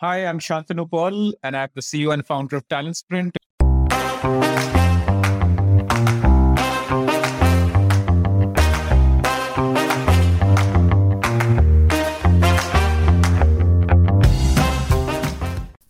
Hi, I'm Shantanu Paul, and I'm the CEO and founder of Talent Sprint.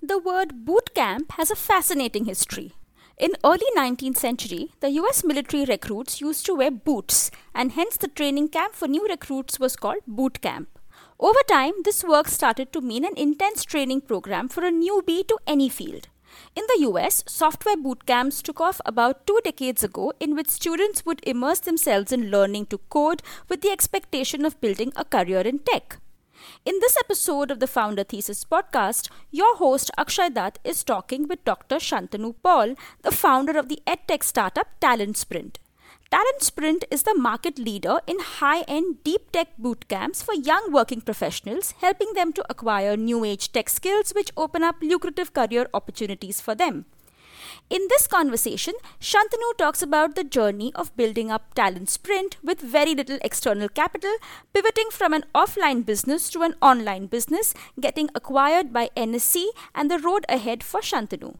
The word boot camp has a fascinating history. In early 19th century, the US military recruits used to wear boots and hence the training camp for new recruits was called boot camp. Over time, this work started to mean an intense training program for a newbie to any field. In the US, software boot camps took off about two decades ago, in which students would immerse themselves in learning to code with the expectation of building a career in tech. In this episode of the Founder Thesis podcast, your host Akshay Datt is talking with Dr. Shantanu Paul, the founder of the edtech startup Talent Sprint. Talent Sprint is the market leader in high end deep tech boot camps for young working professionals, helping them to acquire new age tech skills which open up lucrative career opportunities for them. In this conversation, Shantanu talks about the journey of building up Talent Sprint with very little external capital, pivoting from an offline business to an online business, getting acquired by NSE, and the road ahead for Shantanu.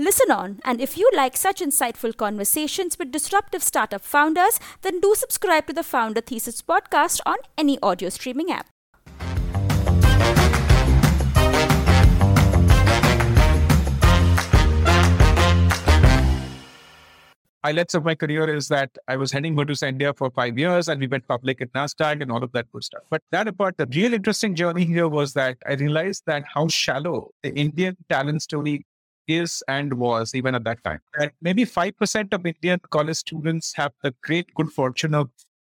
Listen on, and if you like such insightful conversations with disruptive startup founders, then do subscribe to the Founder Thesis podcast on any audio streaming app. highlights of my career is that I was heading Virtusa India for five years and we went public at NASDAQ and all of that good stuff. But that apart, the real interesting journey here was that I realized that how shallow the Indian talent story is and was even at that time. And maybe 5% of Indian college students have the great good fortune of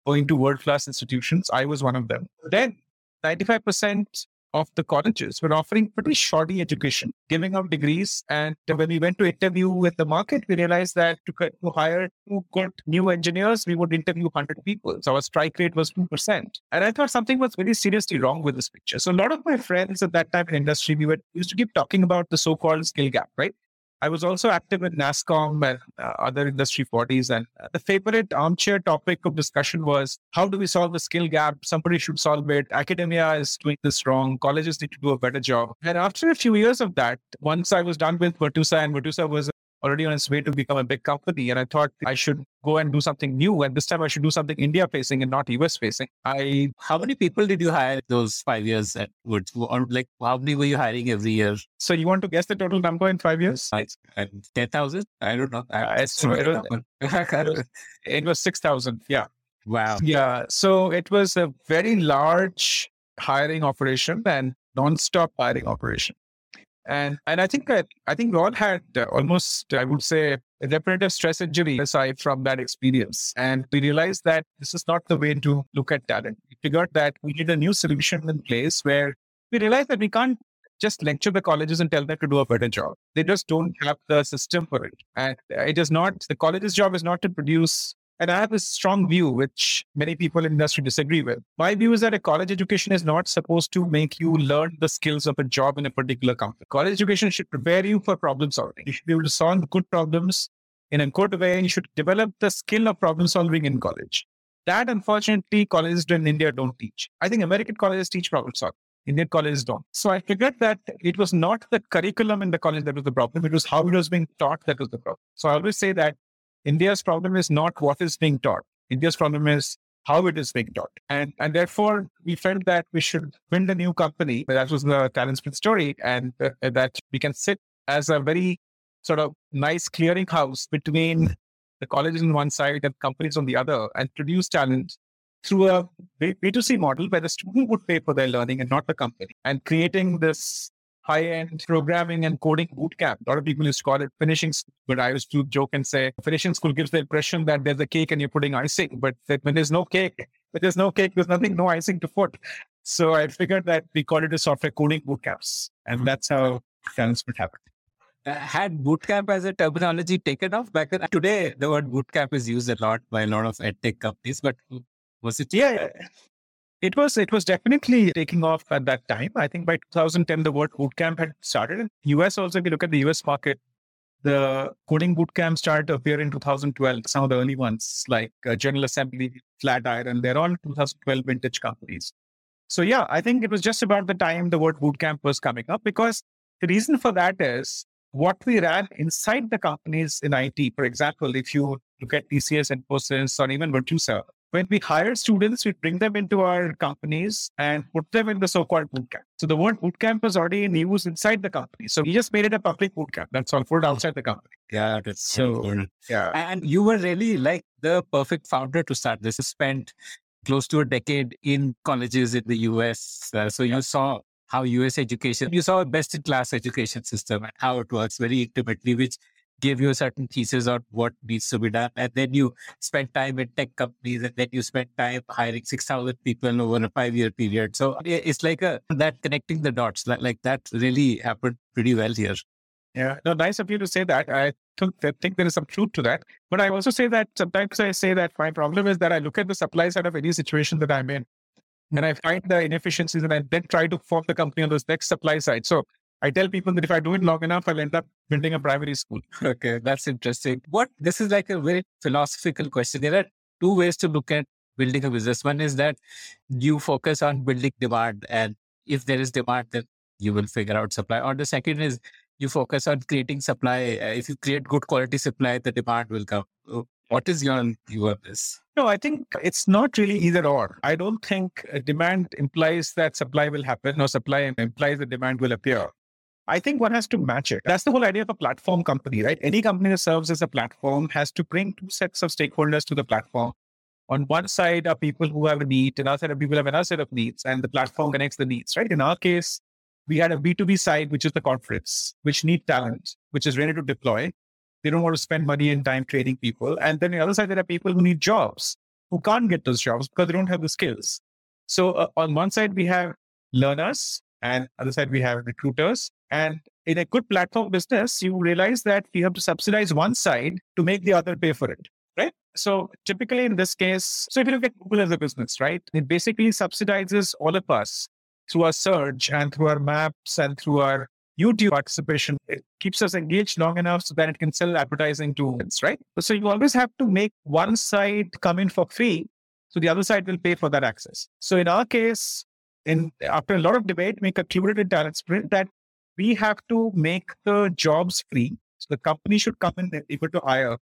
going to world class institutions. I was one of them. Then 95% of the colleges were offering pretty shoddy education, giving out degrees. And when we went to interview with the market, we realized that to, to hire two good new engineers, we would interview 100 people. So our strike rate was 2%. And I thought something was very seriously wrong with this picture. So a lot of my friends at that time in industry, we were used to keep talking about the so-called skill gap, right? I was also active in NASSCOM and uh, other industry bodies. And uh, the favorite armchair topic of discussion was how do we solve the skill gap? Somebody should solve it. Academia is doing this wrong. Colleges need to do a better job. And after a few years of that, once I was done with Virtusa, and Virtusa was already on its way to become a big company. And I thought I should go and do something new. And this time I should do something India facing and not US facing. I How many people did you hire those five years at Woods? Or like how many were you hiring every year? So you want to guess the total number in five years? And 10,000? I don't know. Uh, it, was, it was 6,000. Yeah. Wow. Yeah. So it was a very large hiring operation and non-stop hiring operation. And and I think that I think we all had uh, almost I would say a repetitive stress injury aside from that experience, and we realized that this is not the way to look at talent. We figured that we need a new solution in place where we realized that we can't just lecture the colleges and tell them to do a better job. They just don't have the system for it, and it is not the college's job is not to produce and I have a strong view, which many people in industry disagree with. My view is that a college education is not supposed to make you learn the skills of a job in a particular company. College education should prepare you for problem solving. You should be able to solve good problems in a good way. And you should develop the skill of problem solving in college. That, unfortunately, colleges in India don't teach. I think American colleges teach problem solving. Indian colleges don't. So I figured that it was not the curriculum in the college that was the problem. It was how it was being taught that was the problem. So I always say that India's problem is not what is being taught. India's problem is how it is being taught. And and therefore, we felt that we should build a new company. That was the Talent Sprint story, and uh, that we can sit as a very sort of nice clearinghouse between the colleges on one side and companies on the other, and produce talent through a B2C model where the student would pay for their learning and not the company, and creating this high-end programming and coding bootcamp. A lot of people used to call it finishing school, but I used to joke and say finishing school gives the impression that there's a cake and you're putting icing, but when there's no cake, when there's no cake, there's nothing, no icing to put. So I figured that we call it a software coding bootcamps, and that's how Talent Sprint happened. Uh, had bootcamp as a terminology taken off back then? Today, the word bootcamp is used a lot by a lot of edtech companies, but was it? Yeah, it was it was definitely taking off at that time. I think by 2010 the word bootcamp had started. US also, if you look at the US market, the coding bootcamp started to appear in 2012. Some of the early ones like uh, General Assembly, Flatiron, they're all 2012 vintage companies. So yeah, I think it was just about the time the word bootcamp was coming up because the reason for that is what we ran inside the companies in IT. For example, if you look at TCS, Infosys, or even Virtusa, when we hire students, we bring them into our companies and put them in the so-called bootcamp. So the word bootcamp is already in use inside the company. So we just made it a public bootcamp. That's all for outside the company. Yeah, that's so cool. Yeah. And you were really like the perfect founder to start this. You spent close to a decade in colleges in the US. Uh, so you saw how US education, you saw a best in class education system and how it works very intimately, which gave you a certain thesis on what needs to be done. And then you spent time in tech companies and then you spent time hiring 6,000 people over a five year period. So it's like a, that connecting the dots, like, like that really happened pretty well here. Yeah, no, nice of you to say that. I think, I think there is some truth to that. But I also say that sometimes I say that my problem is that I look at the supply side of any situation that I'm in and I find the inefficiencies and I then try to form the company on those next supply side. So I tell people that if I do it long enough, I'll end up building a primary school. Okay, that's interesting. What this is like a very philosophical question. There are two ways to look at building a business. One is that you focus on building demand, and if there is demand, then you will figure out supply. Or the second is you focus on creating supply. Uh, if you create good quality supply, the demand will come. Uh, what is your view of this? No, I think it's not really either or. I don't think uh, demand implies that supply will happen or supply implies that demand will appear. I think one has to match it. That's the whole idea of a platform company, right? Any company that serves as a platform has to bring two sets of stakeholders to the platform. On one side are people who have a need, another side of people have another set of needs, and the platform connects the needs, right? In our case, we had a B2B side, which is the conference, which need talent, which is ready to deploy. They don't want to spend money and time training people. And then the other side, there are people who need jobs, who can't get those jobs because they don't have the skills. So uh, on one side, we have learners, and other side, we have recruiters. And in a good platform business, you realize that you have to subsidize one side to make the other pay for it, right? So typically in this case, so if you look at Google as a business, right, it basically subsidizes all of us through our search and through our maps and through our YouTube participation. It keeps us engaged long enough so that it can sell advertising to us, right? So you always have to make one side come in for free. So the other side will pay for that access. So in our case, in after a lot of debate, we concluded in Talent Sprint that we have to make the jobs free. So the company should come in able to hire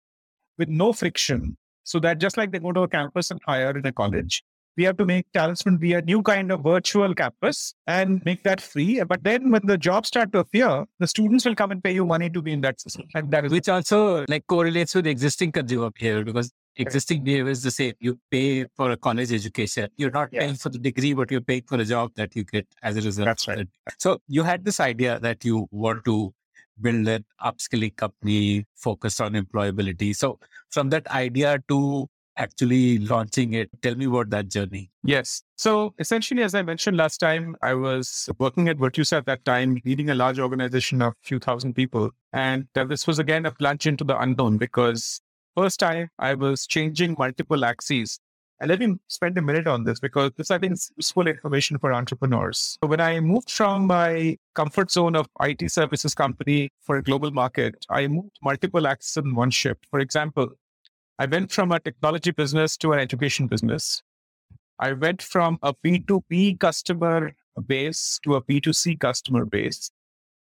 with no friction. So that just like they go to a campus and hire in a college, we have to make Sprint be a new kind of virtual campus and make that free. But then when the jobs start to appear, the students will come and pay you money to be in that system. And that is which also like correlates with existing consumer behavior because existing behavior is the same. You pay for a college education. You're not paying for the degree, but you're paying for a job that you get as a result. That's right. So you had this idea that you want to build an upskilling company focused on employability. So from that idea to actually launching it, tell me about that journey. Yes. So essentially, as I mentioned last time, I was working at Virtusa at that time, leading a large organization of a few thousand people. And this was again a plunge into the unknown because first time I was changing multiple axes. And let me spend a minute on this because this, I think, is useful information for entrepreneurs. So when I moved from my comfort zone of IT services company for a global market, I moved multiple axes in one shift. For example, I went from a technology business to an education business. I went from a B2B customer base to a B2C customer base.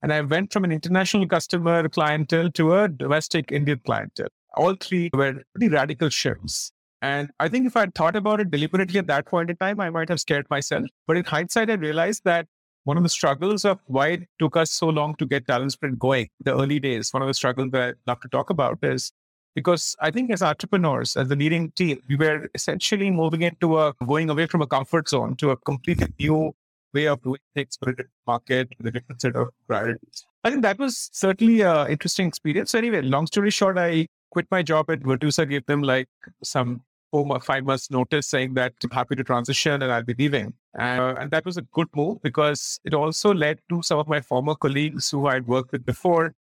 And I went from an international customer clientele to a domestic Indian clientele all three were pretty radical shifts. And I think if I had thought about it deliberately at that point in time, I might have scared myself. But in hindsight, I realized that one of the struggles of why it took us so long to get Talent Sprint going, the early days, one of the struggles that I'd love to talk about is because I think as entrepreneurs, as the leading team, we were essentially moving into a going away from a comfort zone to a completely new way of doing things for different market with a different set of priorities. I think that was certainly an interesting experience. So anyway, long story short, I quit my job at Virtusa, gave them like some four or five months notice saying that I'm happy to transition and I'll be leaving. And, uh, and that was a good move because it also led to some of my former colleagues who I'd worked with before,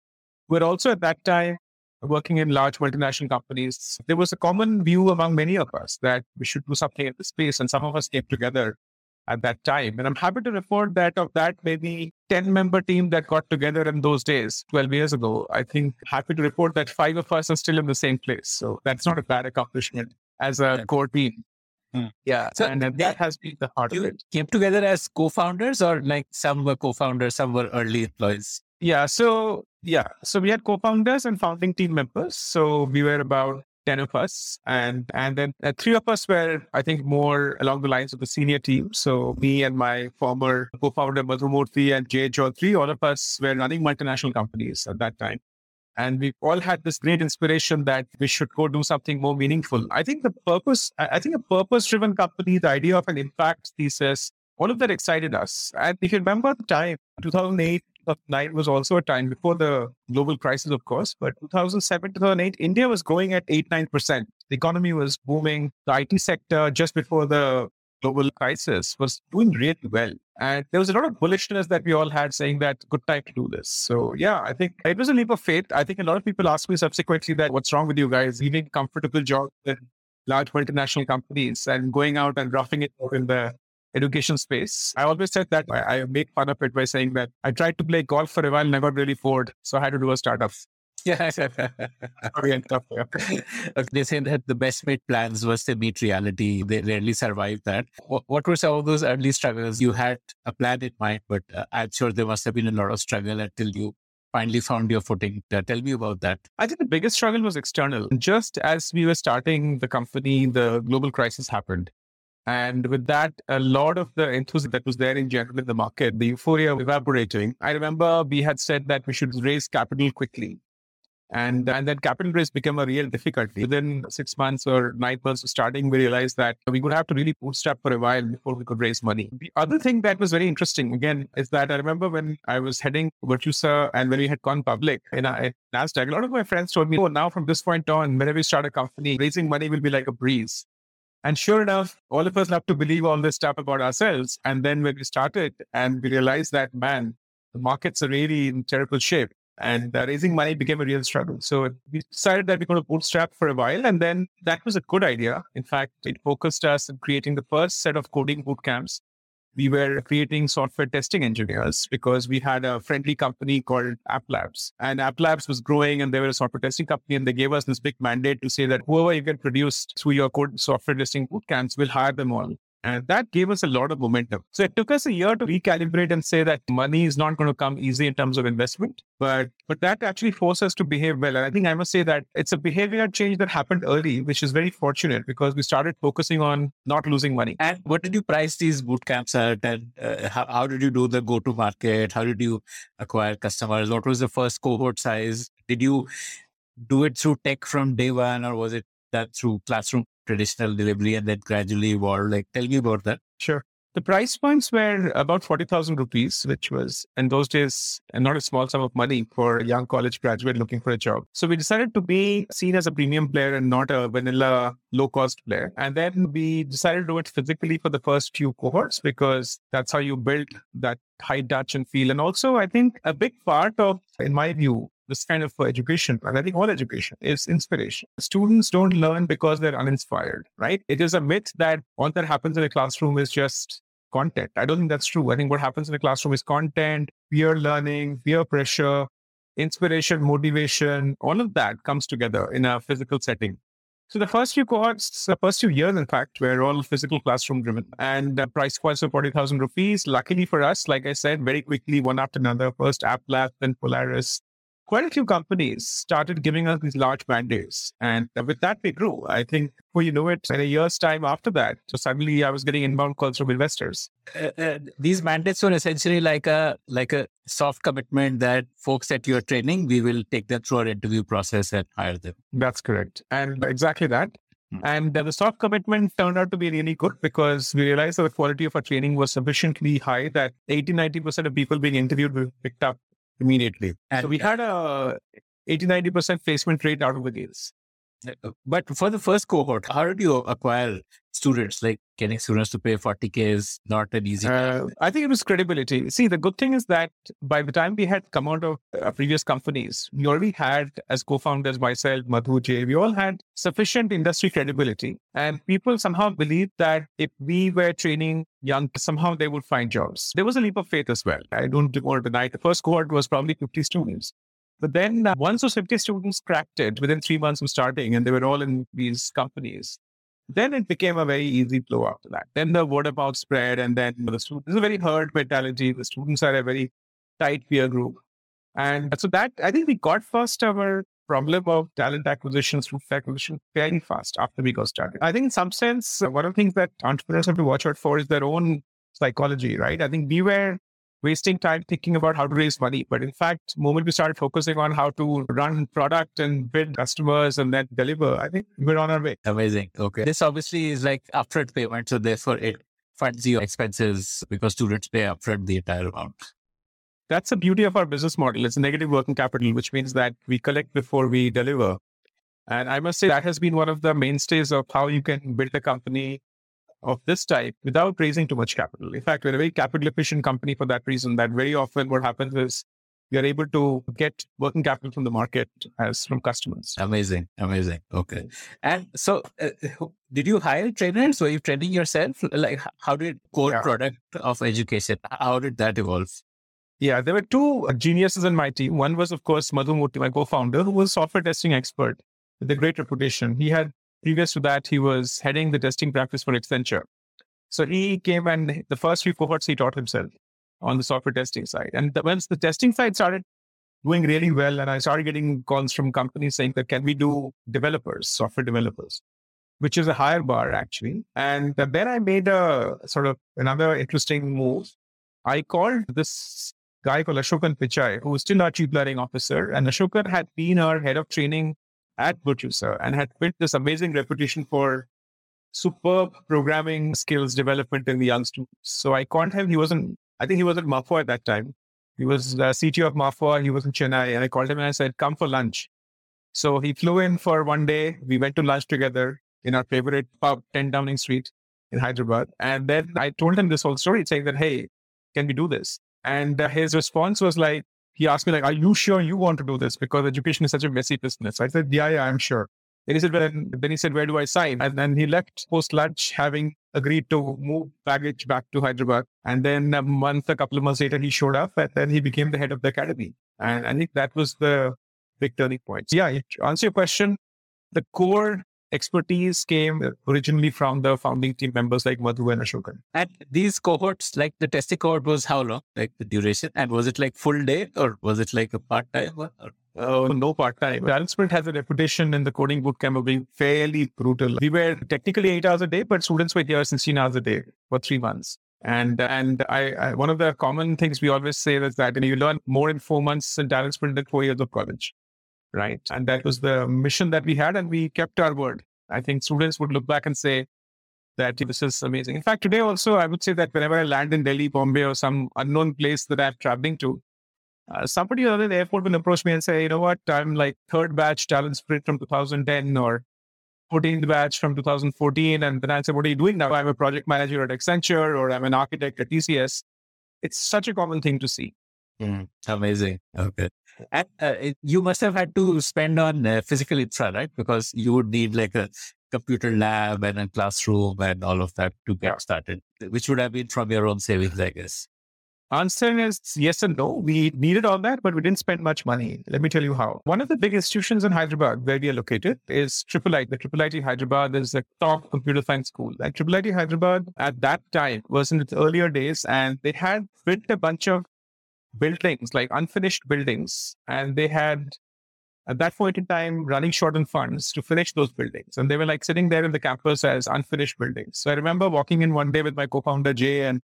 were also at that time working in large multinational companies. There was a common view among many of us that we should do something in this space. And some of us came together at that time. And I'm happy to report that of that maybe 10 member team that got together in those days, 12 years ago, I think happy to report that five of us are still in the same place. So that's not a bad accomplishment as a core team. Mm. Yeah. So and that, that has been the heart of it. Came together as co-founders or like some were co-founders, some were early employees? Yeah. So yeah. So we had co-founders and founding team members. So we were about 10 of us and and then uh, three of us were i think more along the lines of the senior team so me and my former co-founder madhumurthy and jay chaudhary all of us were running multinational companies at that time and we all had this great inspiration that we should go do something more meaningful. I think the purpose, I think a purpose driven company, the idea of an impact thesis, all of that excited us. And if you remember the time, 2008, 2009 was also a time before the global crisis, of course, but 2007, 2008, India was going at 8, 9%. The economy was booming. The IT sector just before the global crisis was doing really well. And there was a lot of bullishness that we all had saying that good time to do this. So yeah, I think it was a leap of faith. I think a lot of people ask me subsequently that what's wrong with you guys leaving comfortable jobs in large multinational companies and going out and roughing it in the education space. I always said that I, I make fun of it by saying that I tried to play golf for a while and I got really bored. So I had to do a startup. Yeah. they say that the best made plans was to meet reality. They rarely survive that. What, what, were some of those early struggles? You had a plan in mind, but uh, I'm sure there must have been a lot of struggle until you finally found your footing. Uh, tell me about that. I think the biggest struggle was external. Just as we were starting the company, the global crisis happened. And with that, a lot of the enthusiasm that was there in general in the market, the euphoria evaporating. I remember we had said that we should raise capital quickly. And, and then capital raise became a real difficulty. Within six months or nine months of starting, we realized that we would have to really bootstrap for a while before we could raise money. The other thing that was very interesting, again, is that I remember when I was heading Virtusa and when we had gone public in, in NASDAQ, a lot of my friends told me, oh, now from this point on, whenever we start a company, raising money will be like a breeze. And sure enough, all of us love to believe all this stuff about ourselves. And then when we started and we realized that, man, the markets are really in terrible shape and uh, raising money became a real struggle. So we decided that we're going to bootstrap for a while, and then that was a good idea. In fact, it focused us on creating the first set of coding boot camps. We were creating software testing engineers because we had a friendly company called App Labs, and App Labs was growing, and they were a software testing company, and they gave us this big mandate to say that whoever you can produce through your code software testing boot camps, we'll hire them all. And that gave us a lot of momentum. So it took us a year to recalibrate and say that money is not going to come easy in terms of investment, but but that actually forced us to behave well. And I think I must say that it's a behavior change that happened early, which is very fortunate because we started focusing on not losing money. And what did you price these boot camps at? And uh, how, how did you do the go to market? How did you acquire customers? What was the first cohort size? Did you do it through tech from day one, or was it that through classroom traditional delivery and then gradually evolved? Like, tell me about that. Sure. The price points were about 40,000 rupees, which was in those days not a small sum of money for a young college graduate looking for a job. So we decided to be seen as a premium player and not a vanilla low cost player. And then we decided to do it physically for the first few cohorts because that's how you build that high touch and feel. And also, I think a big part of, in my view, this kind of education, and I think all education is inspiration. Students don't learn because they're uninspired, right? It is a myth that all that happens in a classroom is just content. I don't think that's true. I think what happens in a classroom is content, peer learning, peer pressure, inspiration, motivation, all of that comes together in a physical setting. So the first few cohorts, the first few years, in fact, were all physical classroom driven and uh, price points of 40,000 rupees. Luckily for us, like I said, very quickly, one after another, first App Lab, then Polaris, quite a few companies started giving us these large mandates. And with that, we grew. I think before you know it, in a year's time after that, so suddenly I was getting inbound calls from investors. Uh, uh, these mandates were essentially like a like a soft commitment that folks that you're training, we will take them through our interview process and hire them. That's correct. And exactly that. Hmm. And uh, the soft commitment turned out to be really good because we realized that the quality of our training was sufficiently high that 80 90% of people being interviewed were picked up immediately. And so we had a 80 90% placement rate out of the gates. Uh, but for the first cohort, how did you acquire students? Like getting students to pay 40K is not an easy uh, I think it was credibility. See, the good thing is that by the time we had come out of uh, previous companies, we already had, as co founders, myself, Madhu, Jay, we all had sufficient industry credibility. And people somehow believed that if we were training young, somehow they would find jobs. There was a leap of faith as well. I don't want to deny the first cohort was probably 50 students. But then uh, once those 50 students cracked it within three months of starting, and they were all in these companies, then it became a very easy flow after that. Then the word mouth spread, and then the students, is a very herd mentality. The students are a very tight peer group. And so that, I think we got first our problem of talent acquisition, student acquisition fairly fast after we got started. I think in some sense, one of the things that entrepreneurs have to watch out for is their own psychology, right? I think we were wasting time thinking about how to raise money. But in fact, moment we started focusing on how to run product and build customers and then deliver, I think we're on our way. Amazing. Okay. This obviously is like upfront payment. So therefore it funds your expenses because students pay upfront the entire amount. That's the beauty of our business model. It's negative working capital, which means that we collect before we deliver. And I must say that has been one of the mainstays of how you can build a company of this type without raising too much capital. In fact, we're a very capital efficient company for that reason that very often what happens is we are able to get working capital from the market as from customers. Amazing. Amazing. Okay. And so uh, did you hire trainers? Were you training yourself? Like how did core yeah. product of education, how did that evolve? Yeah, there were two geniuses in my team. One was, of course, Madhu Murthy, my co-founder, who was software testing expert with a great reputation. He had previous to that, he was heading the testing practice for Accenture. So he came and the first few cohorts he taught himself on the software testing side. And the, once the testing side started doing really well, and I started getting calls from companies saying that can we do developers, software developers, which is a higher bar actually. And then I made a sort of another interesting move. I called this guy called Ashokan Pichai, who was still our chief learning officer. And Ashokan had been our head of training at Virtusa and had built this amazing reputation for superb programming skills development in the young students. So I called him. He wasn't, I think he was at Ma Foi at that time. He was the CTO of Ma Foi. He was in Chennai. And I called him and I said, come for lunch. So he flew in for one day. We went to lunch together in our favorite pub, 10 Downing Street in Hyderabad. And then I told him this whole story saying that, hey, can we do this? And uh, his response was like, he asked me like, "Are you sure you want to do this? Because education is such a messy business." I said, "Yeah, yeah, I'm sure." Then he said, then, then he said, where do I sign? And then he left post lunch, having agreed to move baggage back to Hyderabad. And then a month, a couple of months later, he showed up, and then he became the head of the academy. And I think that was the big turning point. So yeah, to answer your question, the core expertise came originally from the founding team members like Madhu and Ashokan. And these cohorts, like the testing cohort was how long, like the duration? And was it like full day or was it like a part time? Oh, uh, no part time. Talent Sprint has a reputation in the coding bootcamp of being fairly brutal. We were technically eight hours a day, but students were here 16 hours a day for three months. And and I, I, one of the common things we always say is that you, know, you learn more in four months in Talent Sprint than four years of college right? And that was the mission that we had, and we kept our word. I think students would look back and say that this is amazing. In fact, today also, I would say that whenever I land in Delhi, Bombay, or some unknown place that I'm traveling to, uh, somebody other than the airport will approach me and say, you know what, I'm like third batch talent sprint from 2010 or 14th batch from 2014. And then I say, what are you doing now? I'm a project manager at Accenture or I'm an architect at TCS. It's such a common thing to see. Mm, amazing. Okay. And uh, it, you must have had to spend on uh, physical infra, right? Because you would need like a computer lab and a classroom and all of that to get started, which would have been from your own savings, I guess. Answer is yes and no. We needed all that, but we didn't spend much money. Let me tell you how. One of the big institutions in Hyderabad where we are located is Triple IT. The Triple IT Hyderabad is the top computer science school. And Triple IT Hyderabad at that time was in its earlier days, and they had built a bunch of buildings, like unfinished buildings. And they had, at that point in time, running short on funds to finish those buildings. And they were like sitting there in the campus as unfinished buildings. So I remember walking in one day with my co founder, Jay, and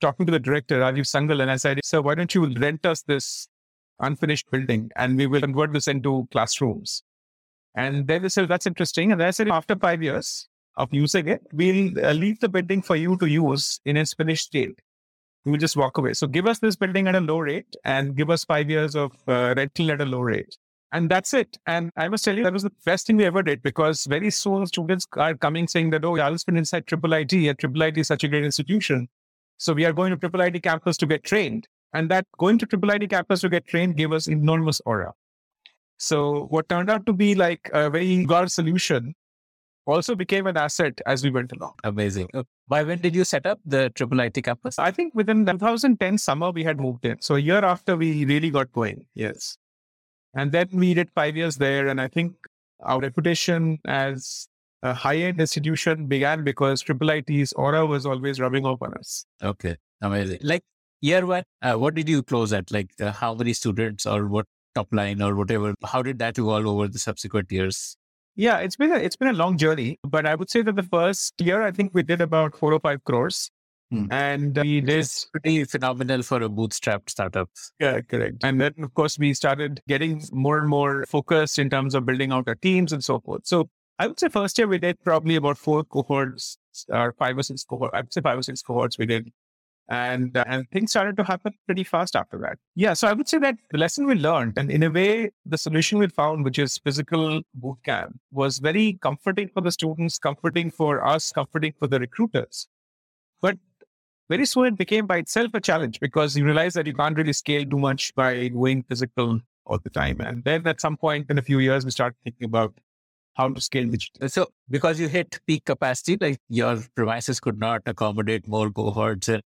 talking to the director, Rajeev Sangal. And I said, Sir, why don't you rent us this unfinished building and we will convert this into classrooms? And they said, That's interesting. And I said, After five years, of using it, we'll uh, leave the building for you to use in its finished state we will just walk away. So give us this building at a low rate and give us five years of uh, rental at a low rate. And that's it. And I must tell you, that was the best thing we ever did because very soon students are coming saying that, oh, I'll spend inside Triple IT and Triple is such a great institution. So we are going to Triple IT campus to get trained. And that going to Triple IT campus to get trained gave us enormous aura. So what turned out to be like a very good solution also became an asset as we went along. Amazing. By when did you set up the Triple IT campus? I think within 2010 summer we had moved in. So a year after we really got going. Yes. And then we did five years there. And I think our reputation as a high-end institution began because Triple IT's aura was always rubbing off on us. Okay, amazing. Like year one, uh, what did you close at? Like uh, how many students or what top line or whatever? How did that evolve over the subsequent years? Yeah, it's been a, it's been a long journey, but I would say that the first year I think we did about four or five crores. Hmm. And we did It's pretty phenomenal for a bootstrapped startup. Yeah, correct. And then, of course, we started getting more and more focused in terms of building out our teams and so forth. So I would say first year we did probably about four cohorts or five or six cohorts. I would say five or six cohorts we did. And, uh, and things started to happen pretty fast after that. Yeah. So I would say that the lesson we learned and in a way, the solution we found, which is physical bootcamp was very comforting for the students, comforting for us, comforting for the recruiters. But very soon it became by itself a challenge because you realize that you can't really scale too much by doing physical all the time. And then at some point in a few years, we started thinking about how to scale digital. So because you hit peak capacity, like your premises could not accommodate more cohorts and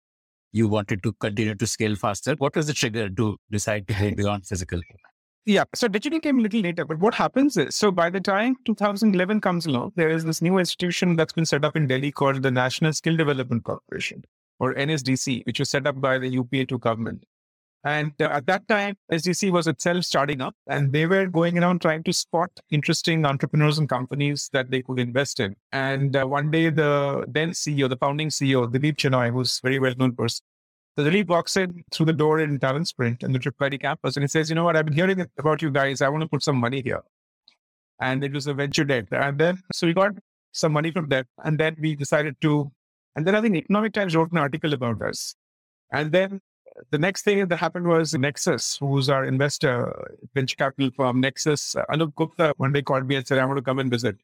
you wanted to continue to scale faster. What was the trigger to decide to go beyond physical? Yeah. So digital came a little later, but what happens is, so by the time 2011 comes along, there is this new institution that's been set up in Delhi called the National Skill Development Corporation or NSDC, which was set up by the UPA2 government. And uh, at that time, SDC was itself starting up and they were going around trying to spot interesting entrepreneurs and companies that they could invest in. And uh, one day, the then CEO, the founding CEO, Dilip Chenoy, who's very well known person, so Dilip walks in through the door in Talent Sprint and the Triple IT campus and he says, You know what? I've been hearing about you guys. I want to put some money here. And it was a venture debt. And then, so we got some money from that. And then we decided to, and then I think Economic Times wrote an article about us. And then the next thing that happened was Nexus, who's our investor, venture capital firm, Nexus. Uh, Anup Gupta one day called me and said, I want to come and visit.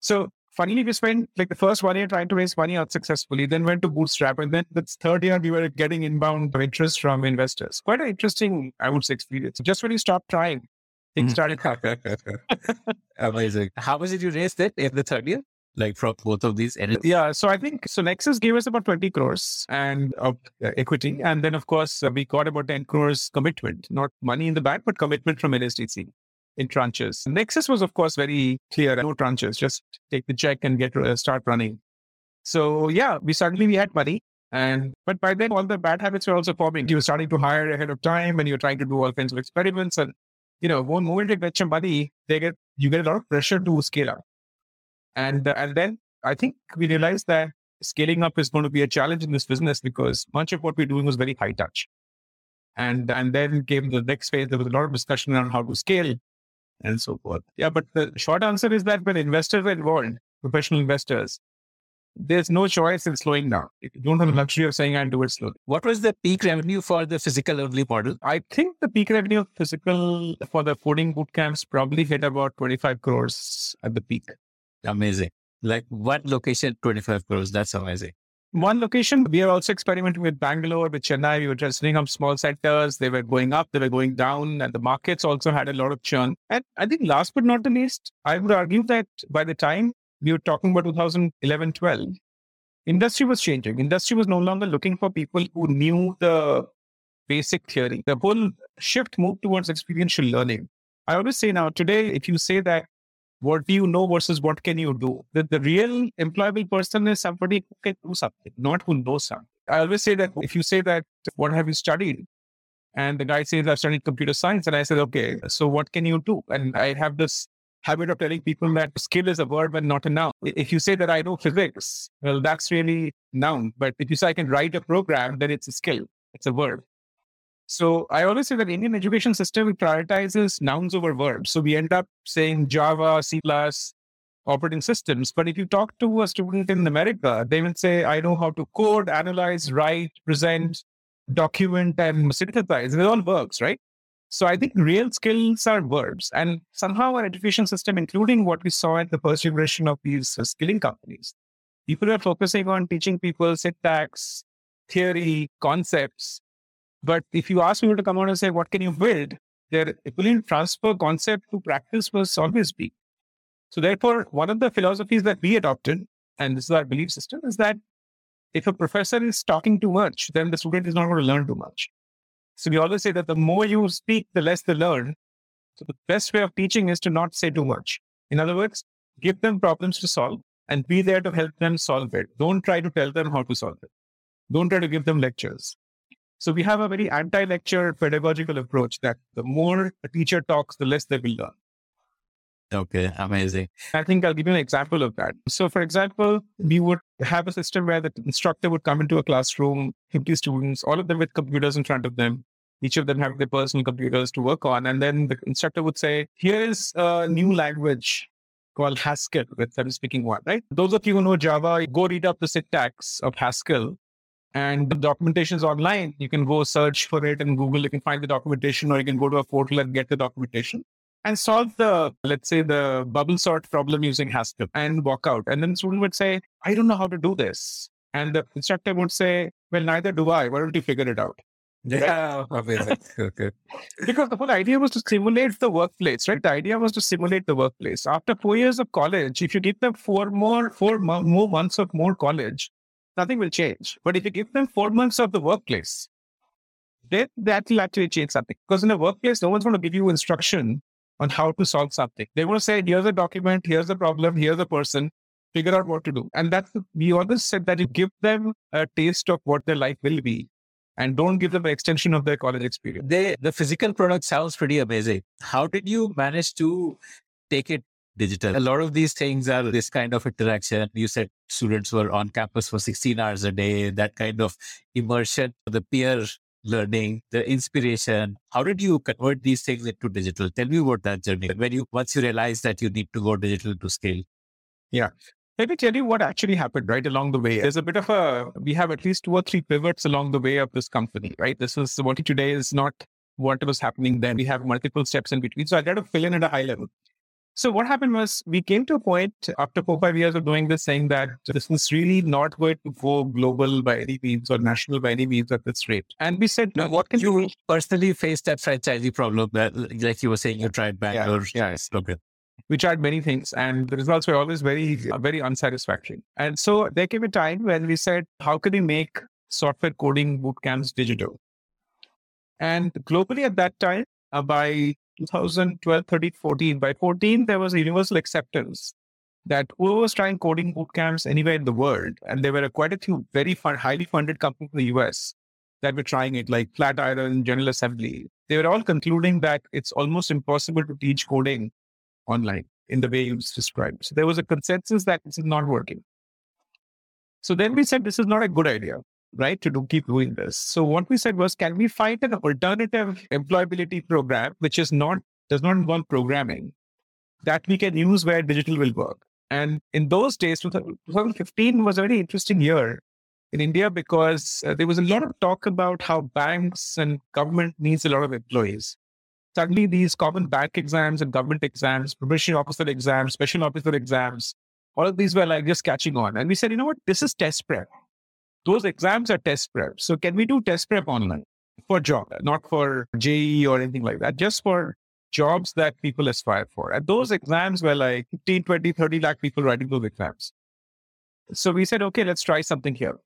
So finally, we spent like the first one year trying to raise money unsuccessfully, then went to Bootstrap. And then the third year, we were getting inbound interest from investors. Quite an interesting, I would say, experience. Just when you stop trying, things Mhm. started happening. Amazing. How much did you raise that in the third year? Like from both of these? And Yeah. So I think so. Nexus gave us about 20 crores and of uh, equity. And then, of course, uh, we got about 10 crores commitment, not money in the bank, but commitment from NSDC in tranches. Nexus was, of course, very clear. No tranches, just take the check and get uh, start running. So yeah, we suddenly we had money. And but by then all the bad habits were also forming. You were starting to hire ahead of time and you're trying to do all kinds of experiments. And you know, one moment you get your money, they get you get a lot of pressure to scale up. And uh, and then I think we realized that scaling up is going to be a challenge in this business because much of what we're doing was very high touch. And and then came the next phase. There was a lot of discussion around how to scale and so forth. Yeah, but the short answer is that when investors are involved, professional investors, there's no choice in slowing down. You don't have the luxury of saying I'll do it slowly. what was the peak revenue for the physical only model? I think the peak revenue of physical for the coding boot camps probably hit about 25 crores at the peak. Amazing. Like one location, 25 crores. That's amazing. One location, we are also experimenting with Bangalore, with Chennai. We were just setting up small centers. They were going up, they were going down, and the markets also had a lot of churn. And I think last but not the least, I would argue that by the time we were talking about 2011, 12, industry was changing. Industry was no longer looking for people who knew the basic theory. The whole shift moved towards experiential learning. I always say now, today, if you say that, what do you know versus what can you do? The, the real employable person is somebody who can do something, not who knows something. I always say that if you say that, what have you studied? And the guy says, I've studied computer science. And I said, okay, so what can you do? And I have this habit of telling people that skill is a verb and not a noun. If you say that I know physics, well, that's really noun. But if you say I can write a program, then it's a skill. It's a verb. So I always say that Indian education system prioritizes nouns over verbs. So we end up saying Java, C++, operating systems. But if you talk to a student in America, they will say, I know how to code, analyze, write, present, document, and synthesize. It all works, right? So I think real skills are verbs. And somehow our education system, including what we saw at the first generation of these skilling companies, people are focusing on teaching people syntax, theory, concepts. But if you ask people to come out and say, what can you build? Their to transfer concept to practice was always weak. So therefore, one of the philosophies that we adopted, and this is our belief system, is that if a professor is talking too much, then the student is not going to learn too much. So we always say that the more you speak, the less they learn. So the best way of teaching is to not say too much. In other words, give them problems to solve and be there to help them solve it. Don't try to tell them how to solve it. Don't try to give them lectures. So we have a very anti-lecture pedagogical approach that the more a teacher talks, the less they will learn. Okay, amazing. I think I'll give you an example of that. So, for example, we would have a system where the instructor would come into a classroom, 50 students, all of them with computers in front of them. Each of them have their personal computers to work on. And then the instructor would say, Here is a new language called Haskell, with I'm speaking one, right? Those of you who know Java, go read up the syntax of Haskell. And the documentation is online. You can go search for it in Google. You can find the documentation, or you can go to a portal and get the documentation and solve the, let's say, the bubble sort problem using Haskell and walk out. And then the student would say, I don't know how to do this. And the instructor would say, Well, neither do I. Why don't you figure it out? Yeah, amazing. okay. Because the whole idea was to simulate the workplace, right? The idea was to simulate the workplace. After four years of college, if you give them four more, four more months of more college, nothing will change. But if you give them four months of the workplace, then that will actually change something. Because in a workplace, no one's going to give you instruction on how to solve something. They want to say, here's a document, here's the problem, here's the person, figure out what to do. And that's, we always said that you give them a taste of what their life will be and don't give them an extension of their college experience. They, the physical product sounds pretty amazing. How did you manage to take it digital? A lot of these things are this kind of interaction. You said students were on campus for 16 hours a day, that kind of immersion, the peer learning, the inspiration. How did you convert these things into digital? Tell me about that journey. When you once you realize that you need to go digital to scale. Yeah. Let me tell you what actually happened right along the way. There's a bit of a, we have at least two or three pivots along the way of this company, right? This is what today is not what was happening then. We have multiple steps in between. So I got to fill in at a high level. So what happened was we came to a point after four, five years of doing this saying that this is really not going to go global by any means or national by any means at this rate. And we said, no, what can you we... personally face that franchisee problem that like you were saying you tried Bangalore? Yeah, yes. Okay. We tried many things and the results were always very, very unsatisfactory. And so there came a time when we said, how can we make software coding bootcamps digital? And globally at that time, uh, by 2012, 13, 14. By 14, there was a universal acceptance that whoever was trying coding bootcamps anywhere in the world, and there were quite a few very fun, highly funded companies in the US that were trying it, like Flatiron, General Assembly. They were all concluding that it's almost impossible to teach coding online in the way you described. So there was a consensus that this is not working. So then we said this is not a good idea right, to do, keep doing this. So what we said was, can we find an alternative employability program which is not does not involve programming that we can use where digital will work? And in those days, 2015 was a very interesting year in India because uh, there was a lot of talk about how banks and government needs a lot of employees. Suddenly, these common bank exams and government exams, probation officer exams, special officer exams, all of these were like just catching on. And we said, you know what, this is test prep those exams are test prep. So can we do test prep online for job, not for JEE or anything like that, just for jobs that people aspire for. And those exams were like 15, 20, 30 lakh people writing those exams. So we said, okay, let's try something here.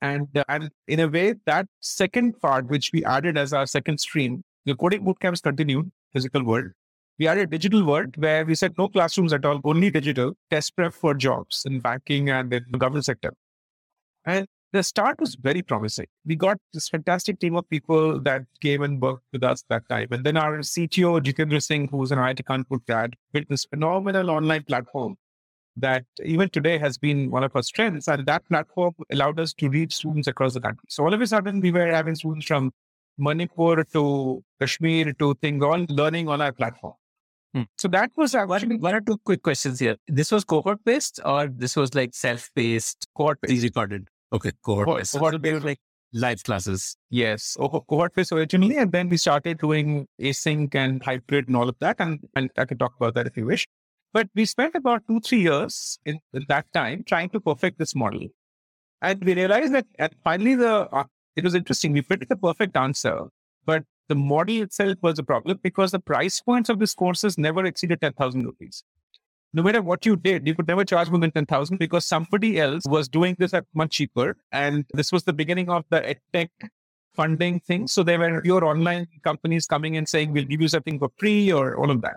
And, uh, and in a way, that second part, which we added as our second stream, the coding bootcamps continued, physical world. We added digital world where we said no classrooms at all, only digital, test prep for jobs in banking and in the government sector. And the start was very promising. We got this fantastic team of people that came and worked with us that time. And then our CTO, Jitendra Singh, who's an IIT Kanpur grad, built this phenomenal online platform that even today has been one of our strengths. And that platform allowed us to reach students across the country. So all of a sudden, we were having students from Manipur to Kashmir to things all learning on our platform. Hmm. So that was actually one, one or two quick questions here. This was cohort based or this was like self paced, cohort based recorded? Okay, cohort based. Cohort based like live classes. Yes, oh, cohort based originally, and then we started doing async and hybrid and all of that, and, and I can talk about that if you wish. But we spent about two three years in, in that time trying to perfect this model, and we realized that at finally the uh, it was interesting. We picked the perfect answer, but the model itself was a problem because the price points of these courses never exceeded 10,000 rupees no matter what you did, you could never charge more than 10,000 because somebody else was doing this at much cheaper. And this was the beginning of the edtech funding thing. So there were pure online companies coming and saying, we'll give you something for free or all of that.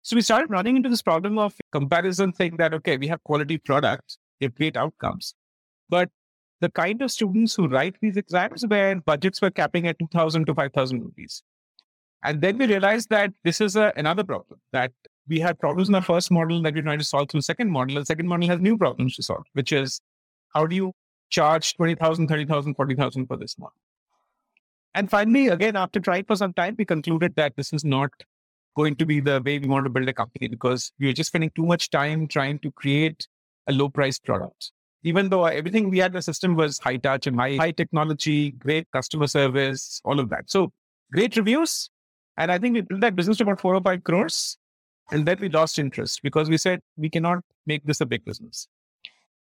So we started running into this problem of comparison thing that, okay, we have quality products, we have great outcomes. But the kind of students who write these exams where budgets were capping at 2000 to 5000 rupees. And then we realized that this is a, another problem that we had problems in the first model that we're trying to solve through second model. The second model has new problems to solve, which is how do you charge 20,000, 30,000, 40,000 for this model? And finally, again, after trying for some time, we concluded that this is not going to be the way we want to build a company because we are just spending too much time trying to create a low price product. Even though everything we had in the system was high touch and high, high technology, great customer service, all of that. So great reviews. And I think we built that business to about four or five crores. And then we lost interest because we said we cannot make this a big business.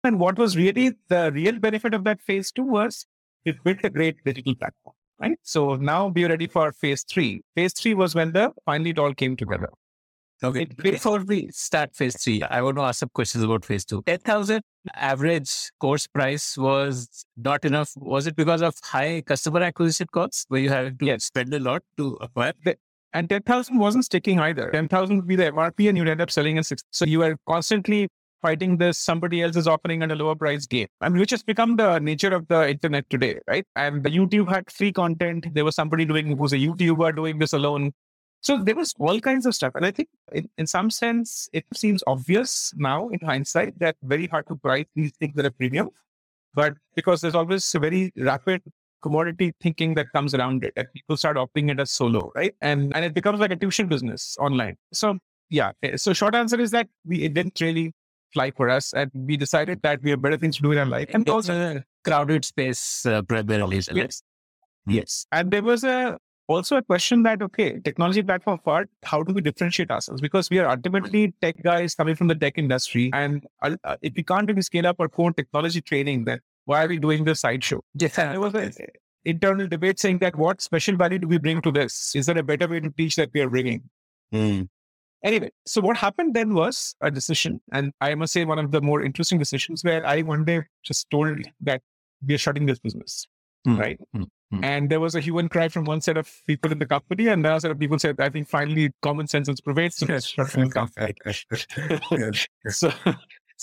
And what was really the real benefit of that phase two was we built a great digital platform right? So now we're ready for phase three. Phase three was when the finally it all came together. Okay. Before we start phase three, I want to ask some questions about phase two. 10,000 average course price was not enough. Was it because of high customer acquisition costs where you had to yes. spend a lot to acquire? And 10,000 wasn't sticking either. 10,000 would be the MRP and you'd end up selling at six. So you were constantly fighting this, somebody else is offering at a lower price game. I mean, which has become the nature of the internet today, right? And the YouTube had free content. There was somebody doing who's a YouTuber doing this alone. So there was all kinds of stuff. And I think in, in some sense, it seems obvious now in hindsight that very hard to price these things at a premium. But because there's always a very rapid commodity thinking that comes around it and people start opting it as solo, right? And and it becomes like a tuition business online. So yeah. So short answer is that we it didn't really fly for us. And we decided that we have better things to do in our life. And also a crowded space uh, primarily. Yes. Yes. And there was a also a question that, okay, technology platform part, how do we differentiate ourselves? Because we are ultimately tech guys coming from the tech industry. And uh, if we can't really scale up our core technology training, then why are we doing this sideshow? Yes. There was an internal debate saying that what special value do we bring to this? Is there a better way to teach that we are bringing? Mm. Anyway, so what happened then was a decision, and I must say one of the more interesting decisions where I one day just told that we are shutting this business, mm. right? Mm. And there was a hue and cry from one set of people in the company, and another set of people said, "I think finally common sense has prevailed, so let's shut the so,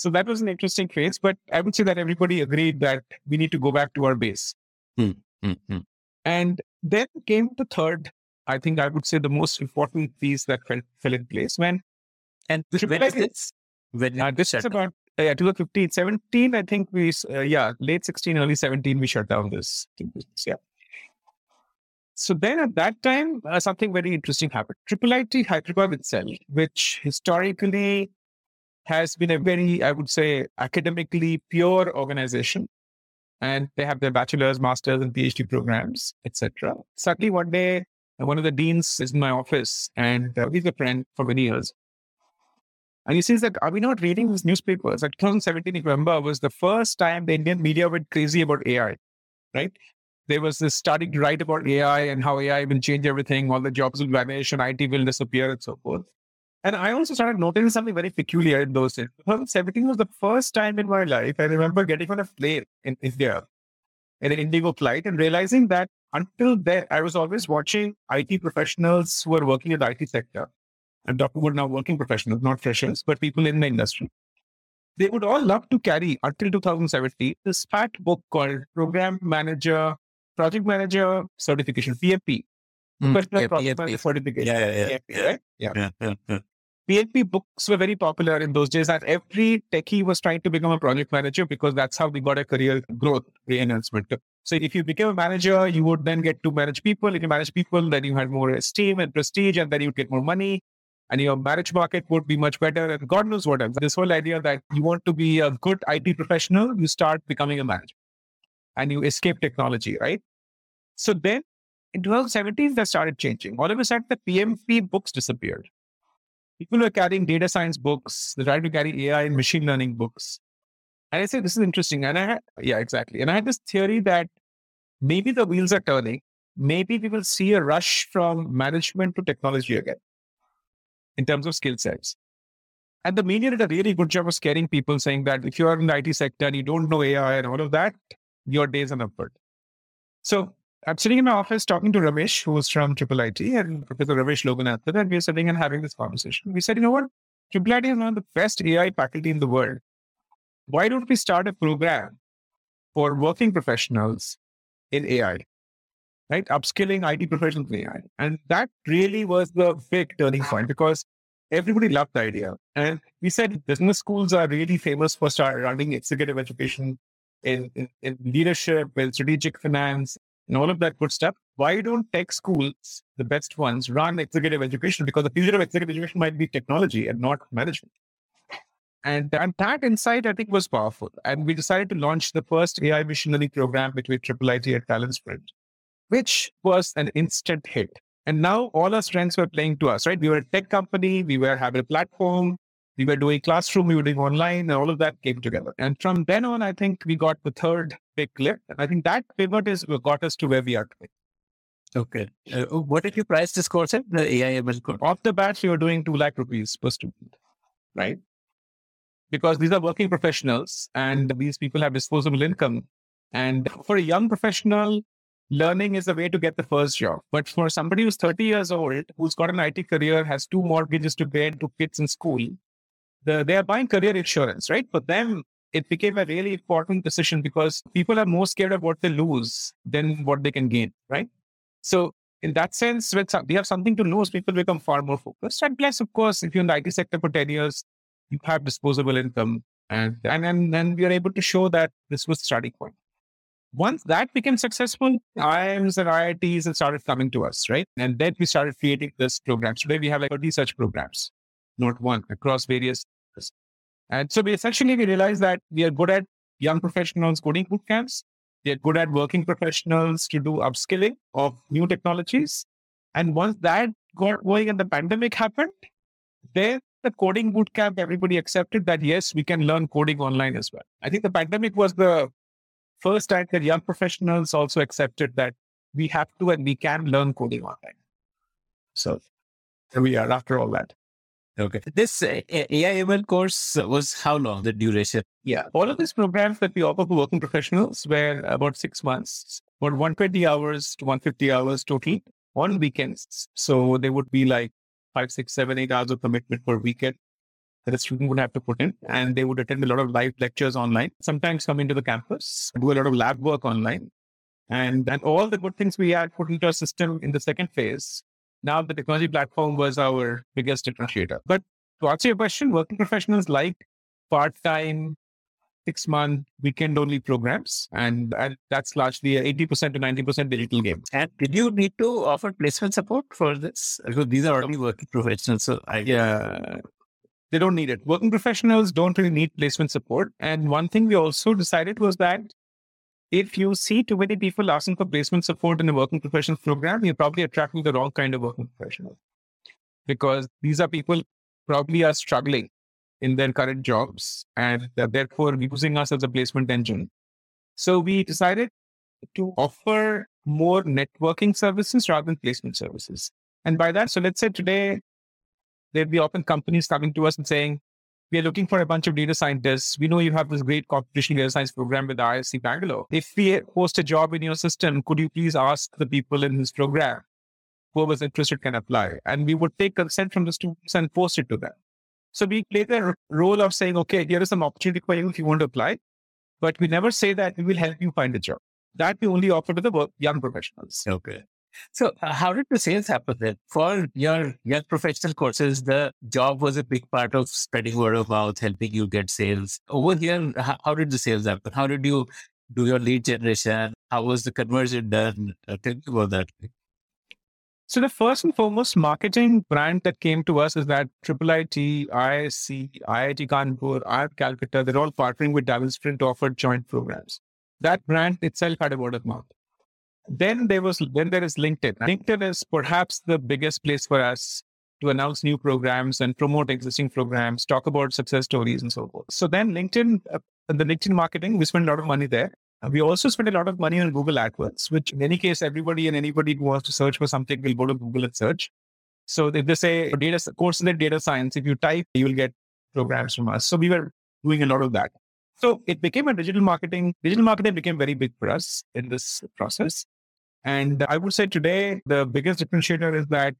so that was an interesting phase, but I would say that everybody agreed that we need to go back to our base. Mm. And then came the third I think I would say the most important piece that fell, fell in place when and this when is this? When uh, this is about uh, yeah, 2015, 17, I think we, uh, yeah, late 16, early 17, we shut down this business. Yeah. So then at that time, uh, something very interesting happened. Triple IT Hyderabad itself, which historically has been a very, I would say, academically pure organization. And they have their bachelor's, master's, and PhD programs, etc. Suddenly one day, one of the deans is in my office and uh, he's a friend for many years. And he says that, are we not reading these newspapers? At 2017, remember, was the first time the Indian media went crazy about AI, right? There was this study to write about AI and how AI will change everything, all the jobs will vanish and IT will disappear and so forth. And I also started noticing something very peculiar in those days. 2017 was the first time in my life I remember getting on a plane in India, in an Indigo flight, and realizing that until then, I was always watching IT professionals who were working in the IT sector. I'm talking about now working professionals, not freshers, but people in the industry. They would all love to carry until 2017 this fat book called Program Manager, Project Manager Certification, PMP. Mm, yeah, PMP. Certification. Yeah, yeah, yeah. PMP, right? yeah. yeah, yeah, PMP books were very popular in those days, and every techie was trying to become a project manager because that's how they got a career growth enhancement. So if you became a manager, you would then get to manage people. If you manage people, then you had more esteem and prestige, and then you would get more money. And your marriage market would be much better. And God knows what else. This whole idea that you want to be a good IT professional, you start becoming a manager and you escape technology, right? So then in 2017, that started changing. All of a sudden, the PMP books disappeared. People were carrying data science books. They tried to carry AI and machine learning books. And I said, this is interesting. And I had, yeah, exactly. And I had this theory that maybe the wheels are turning. Maybe we will see a rush from management to technology again in terms of skill sets. And the media did a really good job of scaring people, saying that if you are in the IT sector and you don't know AI and all of that, your days are numbered. So I'm sitting in my office talking to Ramesh, who's from Triple IT, and Professor Ramesh Loganathan, and we're sitting and having this conversation. We said, you know what? Triple IT is one of the best AI faculty in the world. Why don't we start a program for working professionals in AI? Right? Upskilling IT professionals in AI. And that really was the big turning point because everybody loved the idea. And we said business schools are really famous for start running executive education in, in, in leadership, in strategic finance, and all of that good stuff. Why don't tech schools, the best ones, run executive education? Because the future of executive education might be technology and not management. And, and that insight, I think, was powerful. And we decided to launch the first AI learning program between Triple IT and Talent Sprint, which was an instant hit. And now all our strengths were playing to us, right? We were a tech company, we were having a platform, we were doing classroom, we were doing online, and all of that came together. And from then on, I think we got the third big lift. And I think that pivot is what got us to where we are today. Okay. Uh, what did you price this course at? The AI ML course? Off the bat, we were doing 2 lakh rupees per student, right? Because these are working professionals and these people have disposable income. And for a young professional, learning is a way to get the first job. But for somebody who's 30 years old, who's got an IT career, has two mortgages to pay, two kids in school, the, they are buying career insurance, right? For them, it became a really important decision because people are more scared of what they lose than what they can gain, right? So in that sense, when we have something to lose, people become far more focused. And plus, of course, if you're in the IT sector for 10 years, you have disposable income. And and and then we are able to show that this was starting point. Once that became successful, IIMs and IITs started coming to us, right? And then we started creating this programs. Today we have like 30 such programs, not one, across various and so we essentially we realized that we are good at young professionals coding boot camps. We are good at working professionals to do upskilling of new technologies. And once that got going and the pandemic happened, then the coding boot camp, everybody accepted that yes, we can learn coding online as well. I think the pandemic was the first time that young professionals also accepted that we have to and we can learn coding online. So here we are after all that. Okay. This uh, AIML course was how long, the duration? Yeah. All of these programs that we offer for working professionals were about six months, about 120 hours to 150 hours total on weekends. So they would be like five, six, seven, eight hours of commitment per weekend that a student would have to put in. And they would attend a lot of live lectures online, sometimes come into the campus, do a lot of lab work online. And, and all the good things we had put into our system in the second phase now the technology platform was our biggest differentiator. But to answer your question, working professionals like part-time, six-month, weekend-only programs, and, and that's largely a 80% to 90% digital game. And did you need to offer placement support for this? Because these are only working professionals, so I yeah. They don't need it. Working professionals don't really need placement support. And one thing we also decided was that if you see too many people asking for placement support in a working professionals program, you're probably attracting the wrong kind of working professional. Because these are people probably are struggling in their current jobs and they're therefore using us as a placement engine. So we decided to offer more networking services rather than placement services. And by that, so let's say today there'd be often companies coming to us and saying, we are looking for a bunch of data scientists. We know you have this great computational data science program with IISc Bangalore. If we post a job in your system, could you please ask the people in this program who was interested can apply? And we would take consent from the students and post it to them. So we play the role of saying, okay, here is some opportunity for you if you want to apply. But we never say that we will help you find a job. That we only offer to the young professionals. Okay. So, uh, how did the sales happen then? For your young professional courses, the job was a big part of spreading word of mouth, helping you get sales. Over here, how, how did the sales happen? How did you do your lead generation? How was the conversion done? Uh, tell me about that. So the first and foremost marketing brand that came to us is that Triple IT, IISc, IIT Kanpur, IIT Calcutta, they're all partnering with Talent Sprint to offer joint programs. That brand itself had a word of mouth. Then there was then there is LinkedIn. LinkedIn is perhaps the biggest place for us to announce new programs and promote existing programs, talk about success stories and so forth. So then LinkedIn, uh, the LinkedIn marketing, we spend a lot of money there. we also spend a lot of money on Google AdWords, which in any case, everybody and anybody who wants to search for something will go to Google and search. So if they say data course in data science, if you type, you will get programs from us. So we were doing a lot of that. So it became a digital marketing. Digital marketing became very big for us in this process. And I would say today, the biggest differentiator is that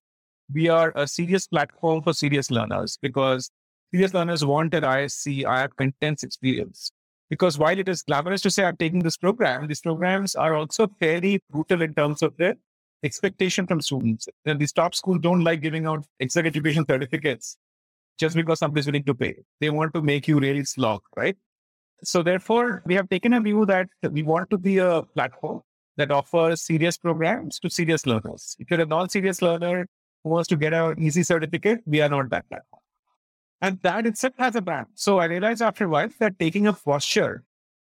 we are a serious platform for serious learners because serious learners want an ISC, I have intense experience. Because while it is glamorous to say I'm taking this program, these programs are also very brutal in terms of their expectation from students. And these top schools don't like giving out exec education certificates just because somebody's willing to pay. They want to make you really slog, right? So therefore, we have taken a view that we want to be a platform that offers serious programs to serious learners. If you're a non-serious learner who wants to get an easy certificate, we are not that platform. And that itself has a brand. So I realized after a while that taking a posture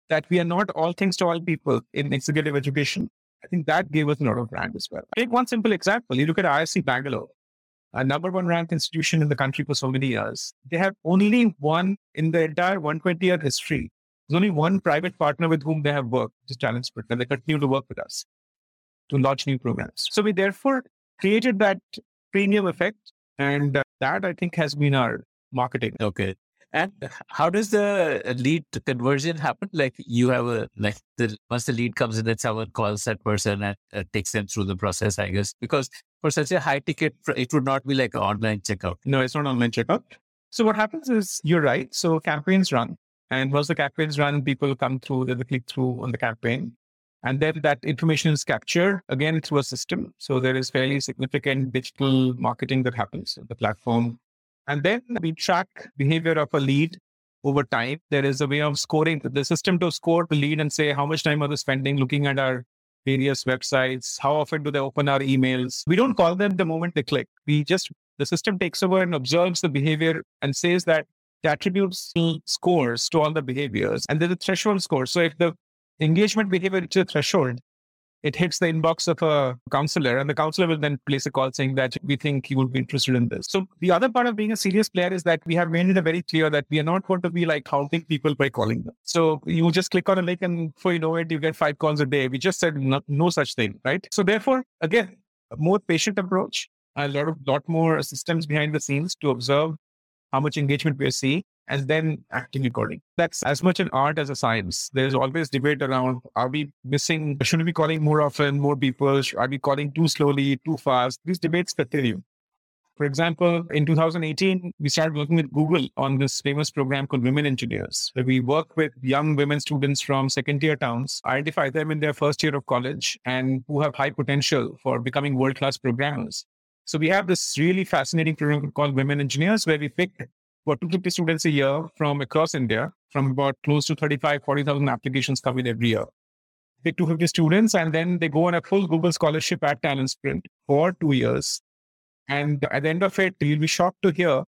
that we are not all things to all people in executive education, I think that gave us a lot of brand as well. Take one simple example. You look at IISc Bangalore, a number one ranked institution in the country for so many years. They have only one in the entire 120 year history. There's only one private partner with whom they have worked, which is Talent and they continue to work with us to launch new programs. So we therefore created that premium effect. And uh, that I think has been our marketing. Okay. And how does the lead conversion happen? Like you have a like the once the lead comes in, then someone calls that person and uh, takes them through the process. I guess because for such a high ticket, it would not be like an online checkout. No, it's not online checkout. So what happens is you're right. So campaigns run, and once the campaigns run, people come through, they click through on the campaign, and then that information is captured again through a system. So there is fairly significant digital marketing that happens on the platform and then we track behavior of a lead over time. There is a way of scoring the system to score the lead and say how much time are they spending looking at our various websites? How often do they open our emails? We don't call them the moment they click. We just, the system takes over and observes the behavior and says that attributes scores to all the behaviors. And there's a threshold score. So if the engagement behavior reaches a threshold, it hits the inbox of a counselor and the counselor will then place a call saying that we think you would be interested in this. So the other part of being a serious player is that we have made it very clear that we are not going to be like counting people by calling them. So you just click on a link and before you know it, you get five calls a day. We just said no, no such thing, right? So therefore, again, a more patient approach, a lot of lot more systems behind the scenes to observe how much engagement we are seeing and then acting according. That's as much an art as a science. There's always debate around are we missing, should we be calling more often, more people? Are we calling too slowly, too fast? These debates continue. For example, in 2018, we started working with Google on this famous program called Women Engineers, where we work with young women students from second tier towns, identify them in their first year of college and who have high potential for becoming world class programmers. So we have this really fascinating program called Women Engineers, where we pick about 250 students a year from across India, from about close to 35, 40,000 applications coming every year. Pick 250 students and then they go on a full Google scholarship at Talent Sprint for two years. And at the end of it, you'll be shocked to hear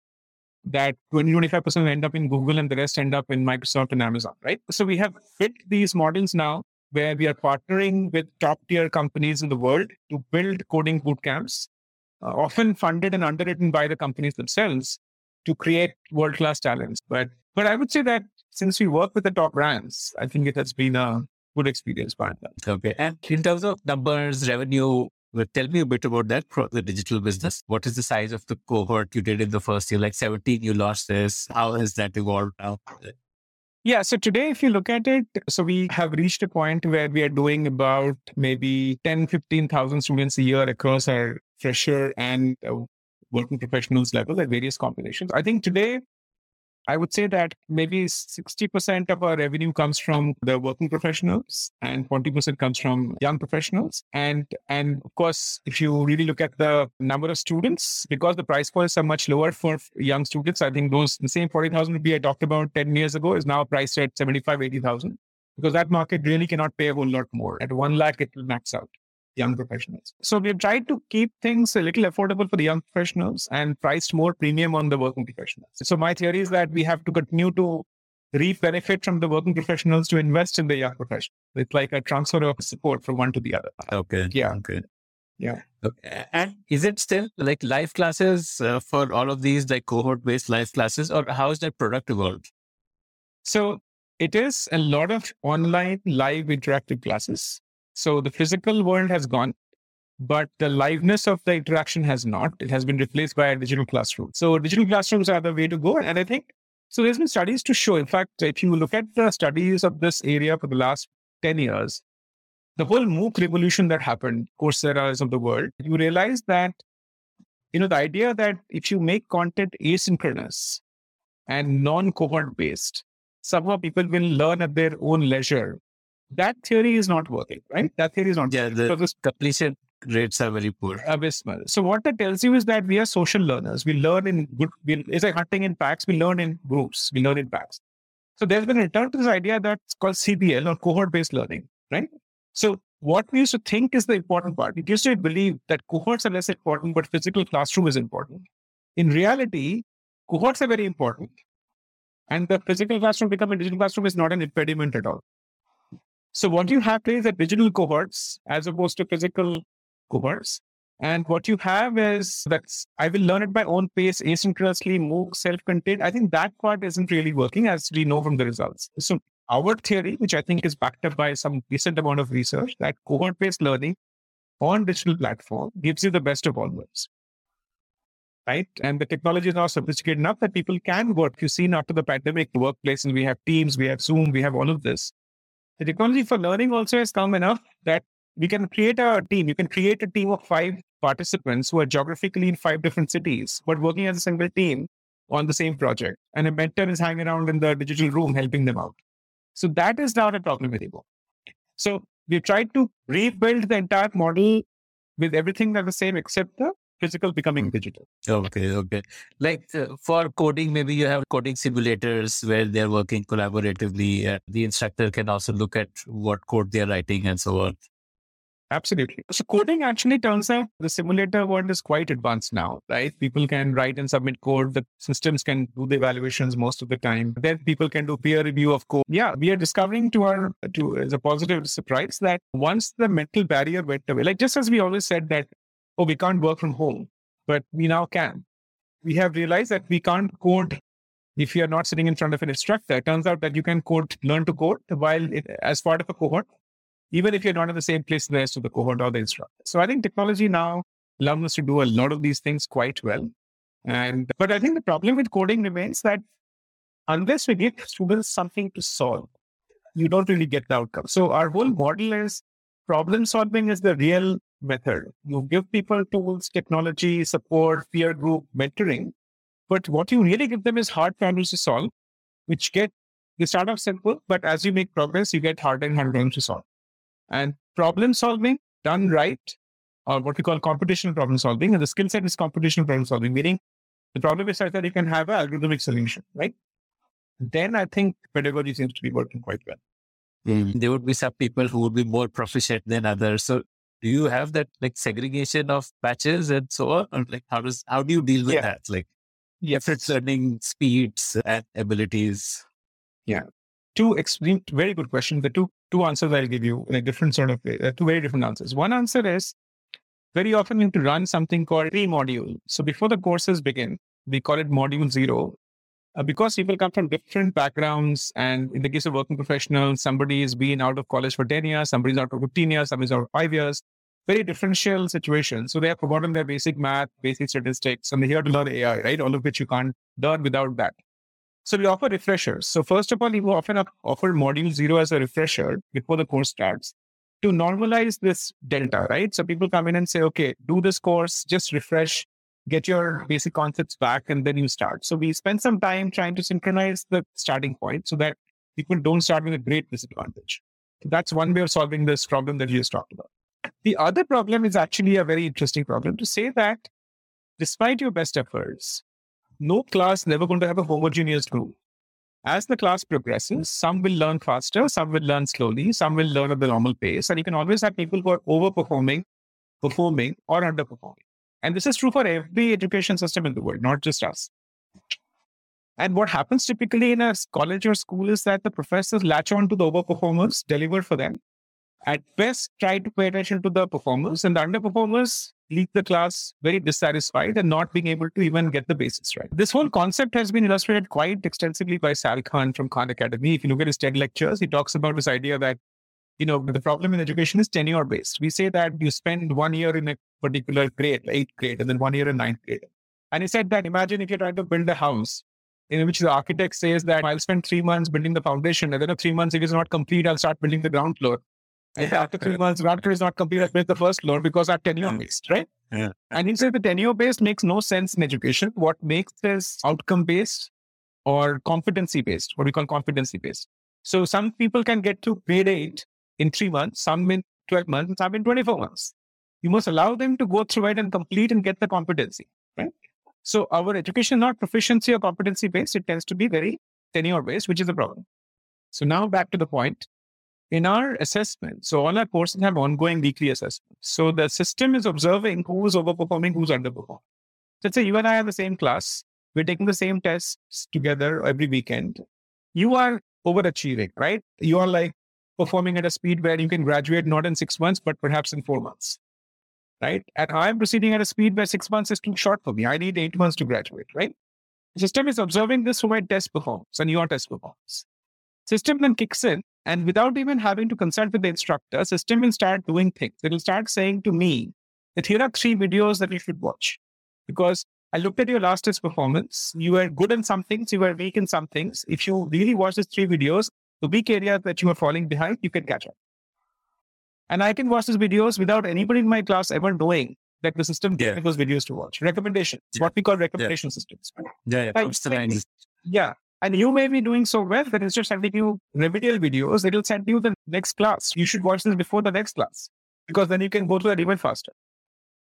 that 20, 25% end up in Google and the rest end up in Microsoft and Amazon, right? So we have built these models now where we are partnering with top tier companies in the world to build coding bootcamps, uh, often funded and underwritten by the companies themselves to create world class talents. But but I would say that since we work with the top brands, I think it has been a good experience by. Okay. And in terms of numbers, revenue, tell me a bit about that for the digital business. What is the size of the cohort you did in the first year? Like 17, you launched this. How has that evolved now? Yeah. So today, if you look at it, so we have reached a point where we are doing about maybe 10, 15,000 students a year across our fresher and uh, working professionals level at various combinations. I think today, I would say that maybe 60% of our revenue comes from the working professionals and 40% comes from young professionals. And, and of course, if you really look at the number of students, because the price points are much lower for young students, I think those, the same 40,000 rupee I talked about 10 years ago is now priced at 75, 80,000 because that market really cannot pay a whole lot more. At one lakh, it will max out young professionals. So we've tried to keep things a little affordable for the young professionals and priced more premium on the working professionals. So my theory is that we have to continue to reap benefit from the working professionals to invest in the young professionals. It's like a transfer of support from one to the other. Okay. Yeah. Okay. Yeah. Okay. And is it still like live classes uh, for all of these, like cohort based live classes, or how is that product evolved? So it is a lot of online live interactive classes. So the physical world has gone, but the liveness of the interaction has not. It has been replaced by a digital classroom. So digital classrooms are the way to go. And I think so. There's been studies to show. In fact, if you look at the studies of this area for the last 10 years, the whole MOOC revolution that happened, Coursera's of the world, you realize that, you know, the idea that if you make content asynchronous and non-cohort based, somehow people will learn at their own leisure. That theory is not working, right? That theory is not yeah, the working. completion rates are very poor. Abysmal. So what that tells you is that we are social learners. We learn in good, we, it's like hunting in packs. We learn in groups. We learn in packs. So there's been a return to this idea that's called CBL or cohort-based learning, right? So what we used to think is the important part. We used to believe that cohorts are less important, but physical classroom is important. In reality, cohorts are very important. And the physical classroom becoming digital classroom is not an impediment at all. So what you have today is that digital cohorts as opposed to physical cohorts. And what you have is that I will learn at my own pace, asynchronously, MOOC, self-contained. I think that part isn't really working as we know from the results. So our theory, which I think is backed up by some decent amount of research, that cohort-based learning on digital platform gives you the best of all worlds. Right. And the technology is now sophisticated enough that people can work. You've seen after the pandemic, the workplaces, we have Teams, we have Zoom, we have all of this. The technology for learning also has come enough that we can create a team. You can create a team of five participants who are geographically in five different cities, but working as a single team on the same project. And a mentor is hanging around in the digital room helping them out. So that is not a problem anymore. So we've tried to rebuild the entire model with everything that's the same except the physical becoming hmm. digital. Okay, okay. Like uh, for coding, maybe you have coding simulators where they're working collaboratively. Uh, the instructor can also look at what code they're writing and so on. Absolutely. So coding actually turns out the simulator world is quite advanced now, right? People can write and submit code. The systems can do the evaluations most of the time. Then people can do peer review of code. Yeah, we are discovering to our to as a positive surprise that once the mental barrier went away, like just as we always said that, oh, we can't work from home, but we now can. We have realized that we can't code if you are not sitting in front of an instructor. It turns out that you can code, learn to code while it, as part of a cohort even if you're not in the same place as the rest of the cohort or the instructor. So I think technology now allows us to do a lot of these things quite well. And but I think the problem with coding remains that unless we give students something to solve, you don't really get the outcome. So our whole model is problem solving is the real method. You give people tools, technology, support, peer group, mentoring. But what you really give them is hard problems to solve, which get they start off simple, but as you make progress, you get harder and harder to solve. And problem solving done right, or what we call computational problem solving, and the skill set is computational problem solving, meaning the problem is such that you can have an algorithmic solution, right? Then I think pedagogy seems to be working quite well. Mm. There would be some people who would be more proficient than others. So do you have that like segregation of batches and so on? Or like how does how do you deal with yeah. that? Like yes. different learning speeds and abilities. Yeah two extreme, very good questions. The two two answers I'll give you in a different sort of. Uh, two very different answers. One answer is very often we have to run something called pre-module. So before the courses begin, we call it module zero. Uh, because people come from different backgrounds, and in the case of working professionals, somebody has been out of college for 10 years, somebody's out for 15 years, somebody's out for five years, very differential situations. So they have forgotten their basic math, basic statistics, and they're here to learn AI, right? All of which you can't learn without that. So we offer refreshers. So first of all, we often offer module zero as a refresher before the course starts to normalize this delta, right? So people come in and say, okay, do this course, just refresh, get your basic concepts back, and then you start. So we spend some time trying to synchronize the starting point so that people don't start with a great disadvantage. So that's one way of solving this problem that you just talked about. The other problem is actually a very interesting problem to say that despite your best efforts, no class never going to have a homogeneous group. As the class progresses, some will learn faster, some will learn slowly, some will learn at the normal pace. And you can always have people who are overperforming, performing, or underperforming. And this is true for every education system in the world, not just us. And what happens typically in a college or school is that the professors latch on to the overperformers, deliver for them, at best try to pay attention to the performers and the underperformers leave the class very dissatisfied and not being able to even get the basics right. This whole concept has been illustrated quite extensively by Sal Khan from Khan Academy. If you look at his TED lectures, he talks about this idea that, you know, the problem in education is tenure based. We say that you spend one year in a particular grade, eighth grade, and then one year in ninth grade. And he said that imagine if you're trying to build a house in which the architect says that I'll spend three months building the foundation, and then three months, if it's not complete, I'll start building the ground floor And after three months, Radker is not completed with the first floor because our tenure based, right? Yeah. And he said the tenure based makes no sense in education. What makes is outcome based or competency based, what we call competency based. So some people can get to grade eight in three months, some in 12 months, some in 24 months. You must allow them to go through it and complete and get the competency, right? So our education, not proficiency or competency based, it tends to be very tenure based, which is a problem. So now back to the point. In our assessment, so all our courses have ongoing weekly assessments. So the system is observing who's overperforming, who's underperforming. Let's say you and I are the same class. We're taking the same tests together every weekend. You are overachieving, right? You are like performing at a speed where you can graduate not in six months, but perhaps in four months, right? And I'm proceeding at a speed where six months is too short for me. I need eight months to graduate, right? The system is observing this from my test performance and your test performance. System then kicks in and without even having to consult with the instructor, system will start doing things. It will start saying to me that here are three videos that you should watch. Because I looked at your last test performance. You were good in some things, you were weak in some things. If you really watch these three videos, the weak area that you are falling behind, you can catch up. And I can watch these videos without anybody in my class ever knowing that the system gave me those videos to watch. Recommendations, Yeah. what we call recommendation systems. Yeah, yeah. To mind. Yeah. And you may be doing so well that instead of sending you remedial videos, it'll send you the next class. You should watch this before the next class because then you can go through that even faster.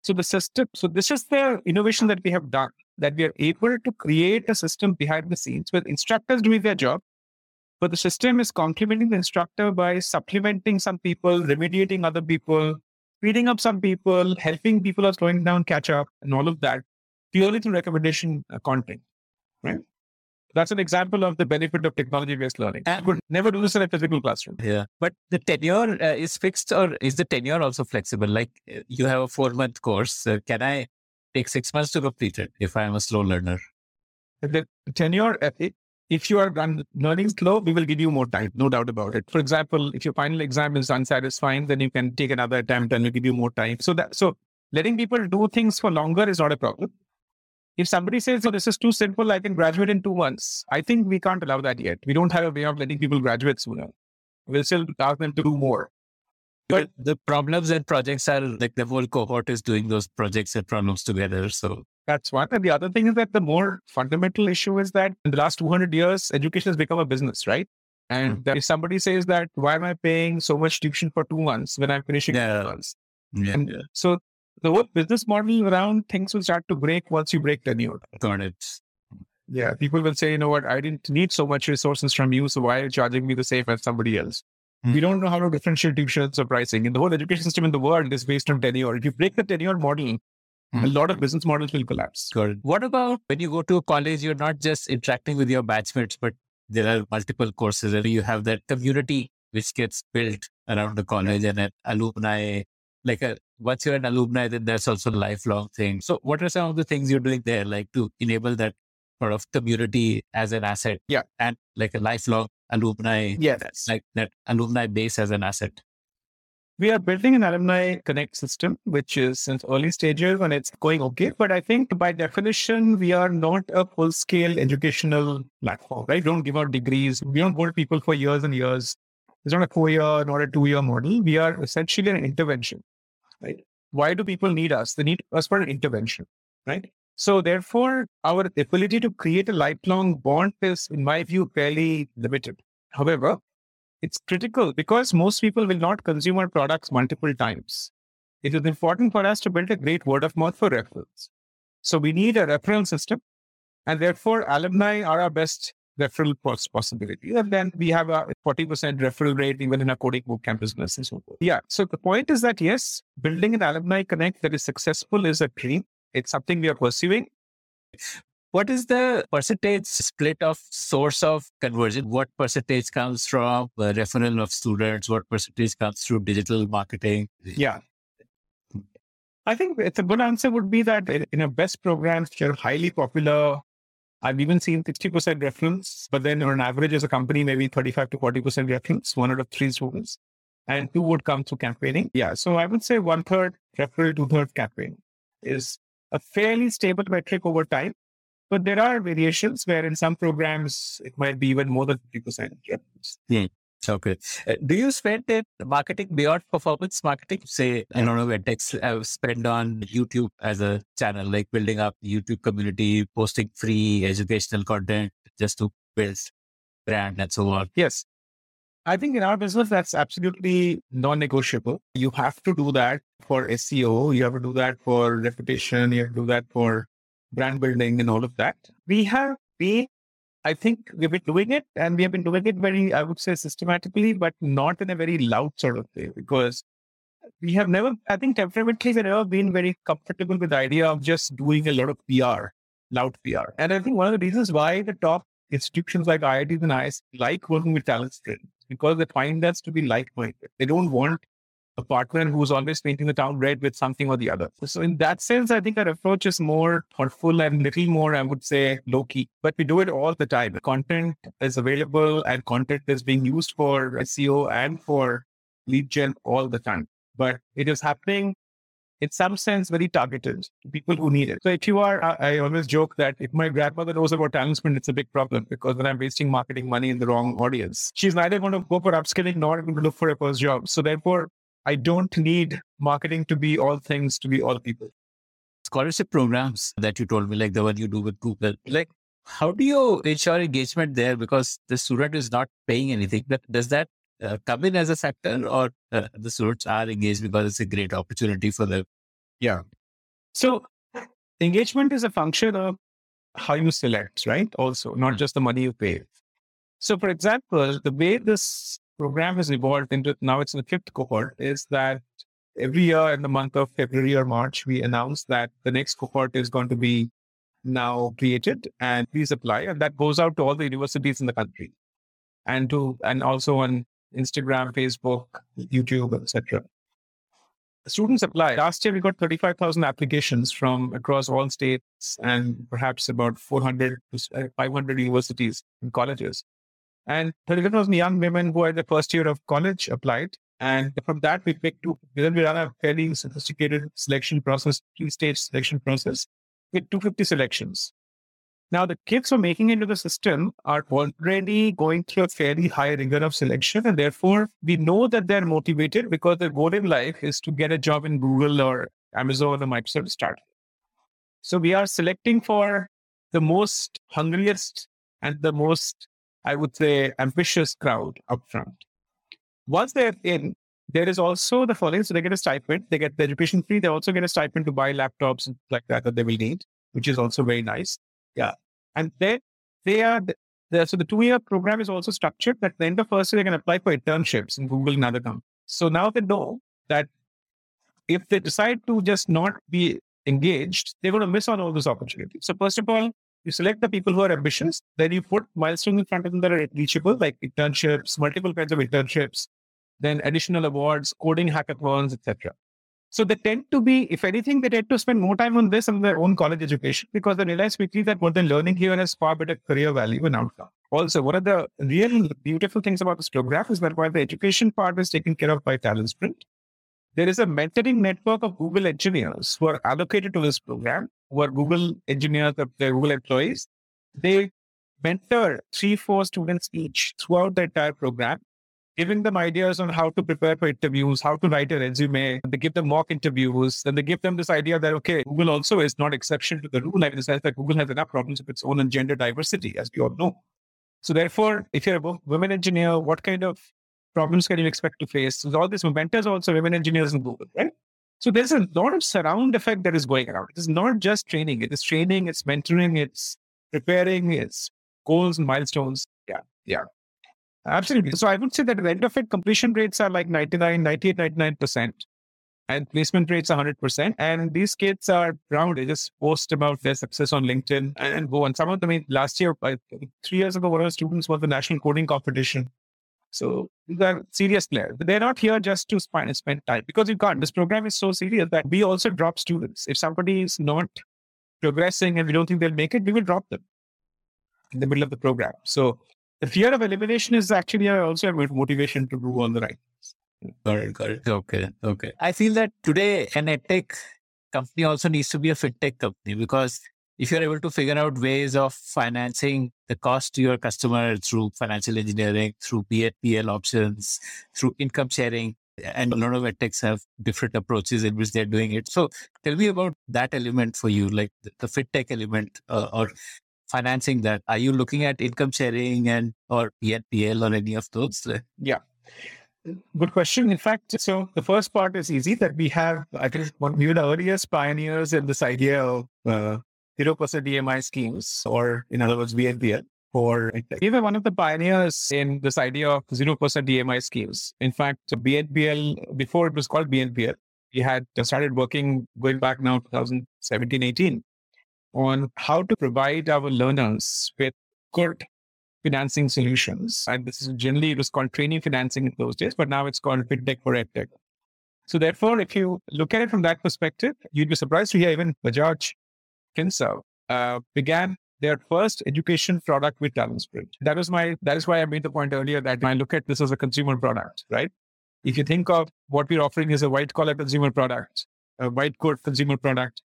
So the system, so this is the innovation that we have done, that we are able to create a system behind the scenes with instructors doing their job, but the system is complementing the instructor by supplementing some people, remediating other people, speeding up some people, helping people are slowing down catch up, and all of that purely through recommendation uh, content, right? That's an example of the benefit of technology-based learning. I could never do this in a physical classroom. Yeah. But the tenure uh, is fixed or is the tenure also flexible? Like uh, you have a four month course. Uh, can I take six months to complete it if I'm a slow learner? The tenure, uh, i- if you are learning slow, we will give you more time, no doubt about it. For example, if your final exam is unsatisfying, then you can take another attempt and we'll give you more time. So that so letting people do things for longer is not a problem. If somebody says, oh, this is too simple, I can graduate in two months, I think we can't allow that yet. We don't have a way of letting people graduate sooner. We'll still ask them to do more. But the problems and projects are like the whole cohort is doing those projects and problems together. So That's one. And the other thing is that the more fundamental issue is that in the last 200 years, education has become a business, right? And that if somebody says that, why am I paying so much tuition for two months when I'm finishing Yeah. two months? yeah, And yeah, so the whole business model around things will start to break once you break tenure. got it. Yeah. People will say, you know what, I didn't need so much resources from you. So why are you charging me the same as somebody else? Hmm. We don't know how to differentiate tuitions or pricing. And the whole education system in the world is based on tenure. If you break the tenure model, a Hmm. lot of business models will collapse. Got it. What about when you go to a college, you're not just interacting with your batchmates, but there are multiple courses and you have that community which gets built around the college and an alumni. Like a, once you're an alumni, then there's also a lifelong thing. So what are some of the things you're doing there, like to enable that sort of community as an asset? Yeah. And like a lifelong alumni, Yes. like that alumni base as an asset. We are building an alumni connect system, which is in early stages and it's going okay. But I think by definition, we are not a full scale educational platform, right? We don't give out degrees. We don't hold people for years and years. It's not a four year, not a two year model. We are essentially an intervention, right? Why do people need us? They need us for an intervention, right? So therefore, our ability to create a lifelong bond is, in my view, fairly limited. However, it's critical because most people will not consume our products multiple times. It is important for us to build a great word of mouth for referrals. So we need a referral system, and therefore alumni are our best referral pos- possibility. And then we have a 40% referral rate even in a coding bootcamp business and so forth. Yeah. So the point is that yes, building an alumni connect that is successful is a dream. It's something we are pursuing. What is the percentage split of source of conversion? What percentage comes from referral of students? What percentage comes through digital marketing? Yeah. I think it's a good answer would be that in a best programs, are highly popular, I've even seen 60% reference, but then on average as a company, maybe 35 to 40% reference, one out of three students, and two would come through campaigning. Yeah. So I would say one third referral, two third campaign is a fairly stable metric over time. But there are variations where in some programs, it might be even more than 50% Yeah. Okay. Uh, do you spend in marketing beyond performance marketing? Say, I don't know, edtechs have spent on YouTube as a channel, like building up YouTube community, posting free educational content just to build brand and so on. Yes. I think in our business, that's absolutely non negotiable. You have to do that for SEO. You have to do that for reputation. You have to do that for brand building and all of that. We have been I think we've been doing it and we have been doing it very, I would say, systematically, but not in a very loud sort of way because we have never, I think temperamentally, we've never been very comfortable with the idea of just doing a lot of PR, loud PR. And I think one of the reasons why the top institutions like IITs and IIS like working with talent sprint because they find us to be like-minded. They don't want a partner who's always painting the town red with something or the other. So in that sense, I think our approach is more thoughtful and little more, I would say, low key. But we do it all the time. Content is available and content is being used for SEO and for lead gen all the time. But it is happening in some sense very targeted to people who need it. So if you are, I, always joke that if my grandmother knows about talent sprint, it's a big problem because then I'm wasting marketing money in the wrong audience. She's neither going to go for upskilling nor going to look for a first job. So therefore, I don't need marketing to be all things to be all people. Scholarship programs that you told me, like the one you do with Google, like how do you ensure engagement there? Because the student is not paying anything. But Does that uh, come in as a factor or uh, the students are engaged because it's a great opportunity for them? Yeah. So engagement is a function of how you select, right? Also, not hmm. just the money you pay. So, for example, the way this program has evolved into now it's in the fifth cohort is that every year in the month of February or March, we announce that the next cohort is going to be now created and please apply. And that goes out to all the universities in the country and to and also on Instagram, Facebook, YouTube, etc. Students apply. Last year, we got 35,000 applications from across all states and perhaps about 400 to uh, 500 universities and colleges. And 35,000 young women who are in the first year of college applied. And from that, we picked two. Then we run a fairly sophisticated selection process, three stage selection process with 250 selections. Now, the kids who are making into the system are already going through a fairly high rigor of selection. And therefore, we know that they're motivated because their goal in life is to get a job in Google or Amazon or Microsoft start. So we are selecting for the most hungriest and the most I would say, ambitious crowd up front. Once they're in, there is also the following. So they get a stipend, they get the education fee, they also get a stipend to buy laptops and like that that they will need, which is also very nice. Yeah. And then they are, the, so the two year program is also structured that the end of first year, they can apply for internships in Google and other companies. So now they know that if they decide to just not be engaged, they're going to miss on all those opportunities. So first of all, you select the people who are ambitious, then you put milestones in front of them that are reachable, like internships, multiple kinds of internships, then additional awards, coding hackathons, etc. So they tend to be, if anything, they tend to spend more time on this than their own college education because they realize quickly that what they're learning here has far better career value and outcome. Also, one of the real beautiful things about this program is that while the education part is taken care of by Talent Sprint, there is a mentoring network of Google engineers who are allocated to this program, who are Google engineers, uh, they're Google employees. They mentor three, four students each throughout the entire program, giving them ideas on how to prepare for interviews, how to write a resume. They give them mock interviews. Then they give them this idea that, okay, Google also is not exception to the rule in the sense that Google has enough problems of its own in gender diversity, as we all know. So therefore, if you're a woman engineer, what kind of problems can you expect to face? So all these mentors also women engineers in Google, right? So there's a lot of surround effect that is going around. It is not just training. It is training, it's mentoring, it's preparing, it's goals and milestones. Yeah, yeah. Absolutely. So I would say that at the end of it, completion rates are like 99, 98, 99%. And placement rates are 100%. And these kids are proud. They just post about their success on LinkedIn and, go on. Some of them, last year, three years ago, one of the students won the national coding competition so these are serious players. They're not here just to spend, spend time because you can't. This program is so serious that we also drop students. If somebody is not progressing and we don't think they'll make it, we will drop them in the middle of the program. So the fear of elimination is actually also a motivation to do all the right things. Got it, got it. Okay, okay. I feel that today an edtech company also needs to be a fintech company because if you're able to figure out ways of financing the cost to your customer through financial engineering, through BNPL options, through income sharing, and a lot of edtechs have different approaches in which they're doing it. So tell me about that element for you, like the, the FinTech element uh, or financing that. Are you looking at income sharing and or BNPL or any of those? Yeah. Good question. In fact, so the first part is easy that we have, I think, one we were the earliest pioneers in this idea of uh, 0% EMI schemes, or in other words, BNPL. For we were one of the pioneers in this idea of 0% EMI schemes. In fact, BNPL, before it was called BNPL, we had started working going back now 2017 18 on how to provide our learners with good financing solutions. And this is generally, it was called training financing in those days, but now it's called FinTech for EdTech. So therefore, if you look at it from that perspective, you'd be surprised to hear even Bajaj Finserv uh, began their first education product with Talent Sprint. That was my, that is why I made the point earlier that I look at this as a consumer product, right? If you think of what we're offering as a white collar consumer product, a white coat consumer product,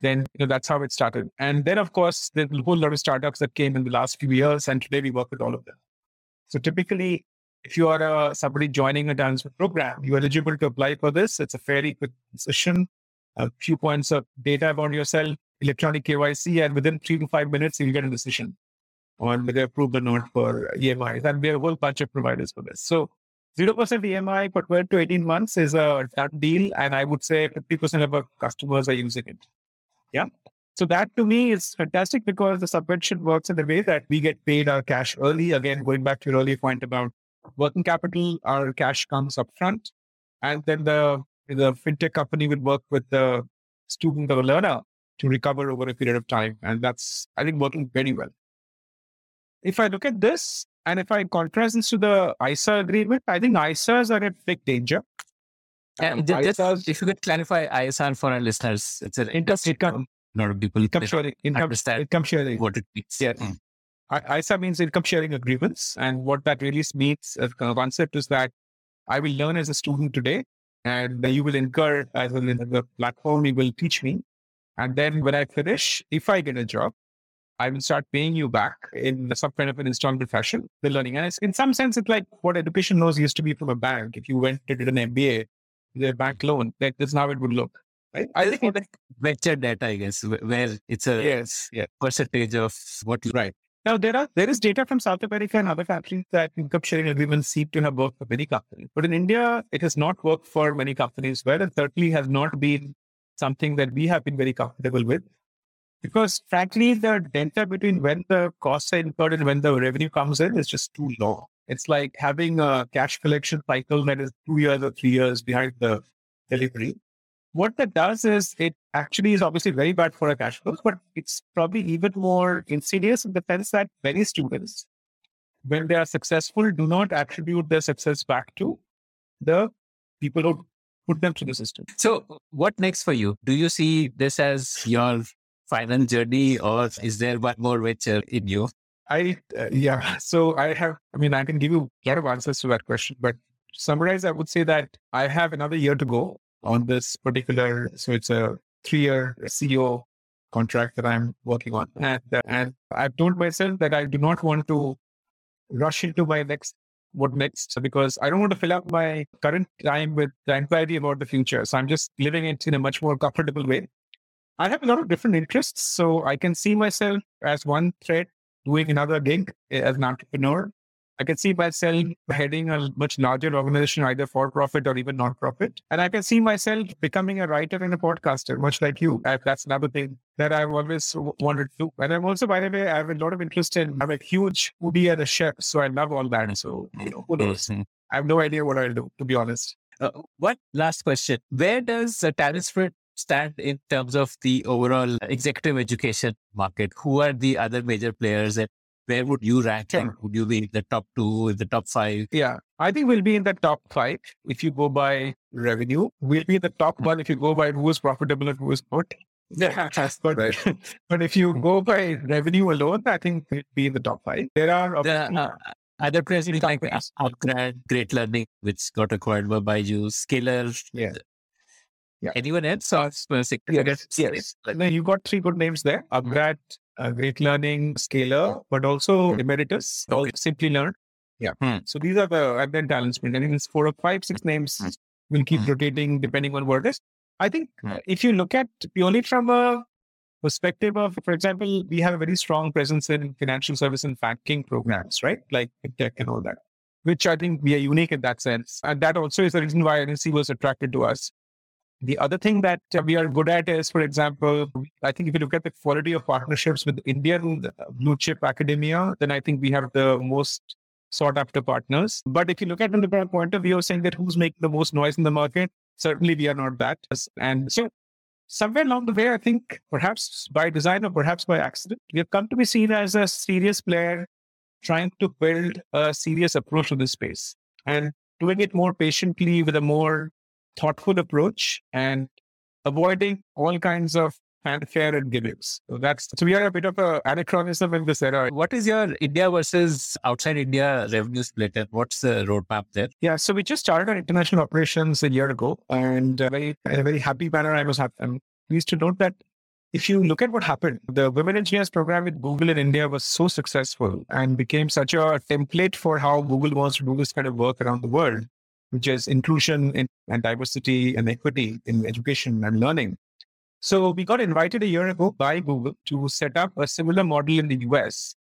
then you know that's how it started. And then of course there's a whole lot of startups that came in the last few years, and today we work with all of them. So typically, if you are uh, somebody joining a dance program, you're eligible to apply for this. It's a fairly quick decision, a few points of data about yourself, electronic KYC, and within three to five minutes, you'll get a decision on whether approved or not for EMIs. And we have a whole bunch of providers for this. So 0% EMI for 12 to 18 months is a deal. And I would say 50% of our customers are using it. Yeah. So that to me is fantastic because the subvention works in the way that we get paid our cash early. Again, going back to your earlier point about working capital, our cash comes up front. And then the, the fintech company will work with the student or the learner to recover over a period of time. And that's, I think, working very well. If I look at this and if I contrast this to the ISA agreement, I think ISAs are in big danger. And just, ISAs, if you could clarify ISA for our listeners, it's an interest income. A lot of people income sharing, income, understand income sharing. what it means. Yeah. Mm. ISA means income sharing agreements. And what that really means, as a concept is that I will learn as a student today and you will incur as a the platform, you will teach me. And then when I finish, if I get a job, I will start paying you back in some kind of an installment fashion, the learning. And in some sense, it's like what education loans used to be from a bank. If you went to did an MBA, the bank loan, that, that's how it would look. Right? I think like venture debt, I guess, where it's a yes, yeah. percentage of what you right. Now there are there is data from South America and other countries that income sharing agreements seem to have worked for many companies. But in India, it has not worked for many companies well and certainly has not been something that we have been very comfortable with. Because frankly, the delta between when the costs are incurred and when the revenue comes in is just too low. It's like having a cash collection cycle that is two years or three years behind the delivery. What that does is it actually is obviously very bad for our cash flows, but it's probably even more insidious in the sense that many students, when they are successful, do not attribute their success back to the people who put them through the system. So, what next for you? Do you see this as your final journey, or is there one more venture in you? I, uh, yeah. So, I have, I mean, I can give you a lot of answers to that question, but to summarize, I would say that I have another year to go on this particular. So, it's a three year CEO contract that I'm working on. And, uh, and I've told myself that I do not want to rush into my next what next because I don't want to fill up my current time with the anxiety about the future. So I'm just living it in a much more comfortable way. I have a lot of different interests. So I can see myself as one thread doing another gig as an entrepreneur. I can see myself heading a much larger organization, either for profit or even non profit. And I can see myself becoming a writer and a podcaster, much like you. That's another thing that I've always wanted to do. And I'm also, by the way, I have a lot of interest in, I'm a huge foodie and a chef. So I love all that. So, you know, who knows? Mm-hmm. I have no idea what I'll do, to be honest. Uh, one last question. Where does uh, Talent Sprint stand in terms of the overall executive education market? Who are the other major players and where would you rank? Sure. Would you be in the top two, in the top five? Yeah, I think we'll be in the top five if you go by revenue. We'll be in the top one if you go by who is profitable and who is not. Yeah, but, right. but if you go by revenue alone, I think we'll be in the top five. There are the, uh, other players like Upgrad, Great Learning, which got acquired by Byju's, Scaler. Yeah. Yeah. Anyone else? Or yes, yes. No, you got three good names there. Upgrad, uh, Great Learning, Scaler, but also Emeritus, okay. Simplilearn. Yeah. Hmm. So these are the and then talent sprint. I think it's four or five, six names hmm. will keep hmm. rotating depending on what it is. I think hmm. if you look at purely from a perspective of, for example, we have a very strong presence in financial service and banking programs, right? Like tech and all that, which I think we are unique in that sense. And that also is the reason why NSE was attracted to us. The other thing that we are good at is, for example, I think if you look at the quality of partnerships with Indian uh, blue chip academia, then I think we have the most sought after partners. But if you look at it from the point of view of saying that who's making the most noise in the market, certainly we are not that. And so somewhere along the way, I think perhaps by design or perhaps by accident, we have come to be seen as a serious player trying to build a serious approach to this space and doing it more patiently with a more thoughtful approach and avoiding all kinds of fanfare and gimmicks. So that's so we are a bit of a anachronism in this era. What is your India versus outside India revenue split and what's the roadmap there? Yeah, so we just started our international operations a year ago, and uh, very in a very happy manner. I was happy. I'm pleased to note that if you look at what happened, the Women Engineers program with Google in India was so successful and became such a template for how Google wants to do this kind of work around the world, which is inclusion in, and diversity and equity in education and learning. So we got invited a year ago by Google to set up a similar model in the US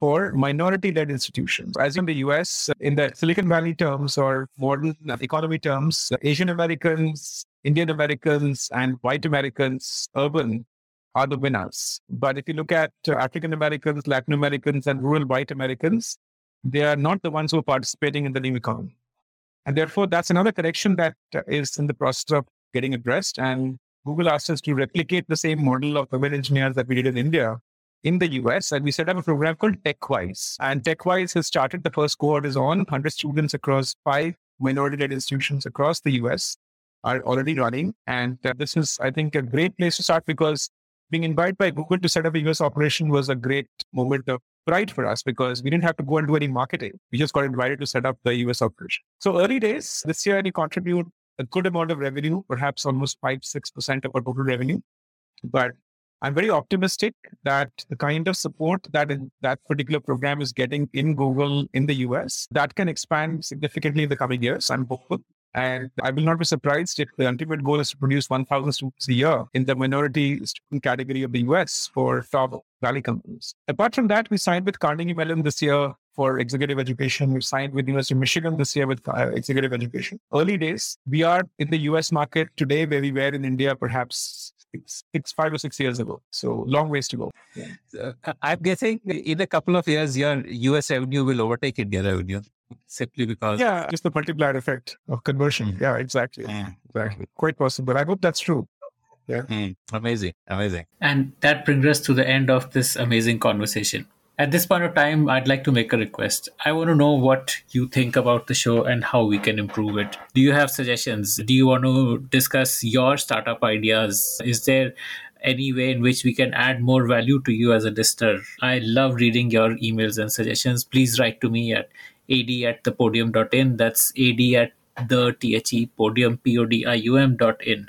for minority-led institutions. As in the US, in the Silicon Valley terms or modern economy terms, Asian Americans, Indian Americans, and white Americans, urban, are the winners. But if you look at African Americans, Latin Americans, and rural white Americans, they are not the ones who are participating in the new economy. And therefore, that's another correction that is in the process of getting addressed. And Google asked us to replicate the same model of women engineers that we did in India in the US. And we set up a program called TechWise. And TechWise has started the first cohort is on 100 students across five minority led institutions across the US are already running. And uh, this is, I think, a great place to start because being invited by Google to set up a US operation was a great moment of pride for us because we didn't have to go and do any marketing. We just got invited to set up the US operation. So early days, this year we contribute a good amount of revenue, perhaps almost five, 6% of our total revenue. But I'm very optimistic that the kind of support that in that particular program is getting in Google in the US, that can expand significantly in the coming years. I'm hopeful. And I will not be surprised if the ultimate goal is to produce 1,000 students a year in the minority student category of the US for top Valley companies. Apart from that, we signed with Carnegie Mellon this year for executive education. We signed with University of Michigan this year with uh, executive education. Early days, we are in the US market today where we were in India perhaps six, six five or six years ago. So long ways to go. Yeah. Uh, I'm guessing in a couple of years, your US revenue will overtake India revenue simply because yeah just the multiplier effect of conversion mm. yeah exactly mm. exactly quite possible i hope that's true yeah mm. amazing amazing and that brings us to the end of this amazing conversation at this point of time, I'd like to make a request. I want to know what you think about the show and how we can improve it. Do you have suggestions? Do you want to discuss your startup ideas? Is there any way in which we can add more value to you as a listener? I love reading your emails and suggestions. Please write to me at ad at the podium.in. That's ad at the the podium, P-O-D-I-U-M dot in.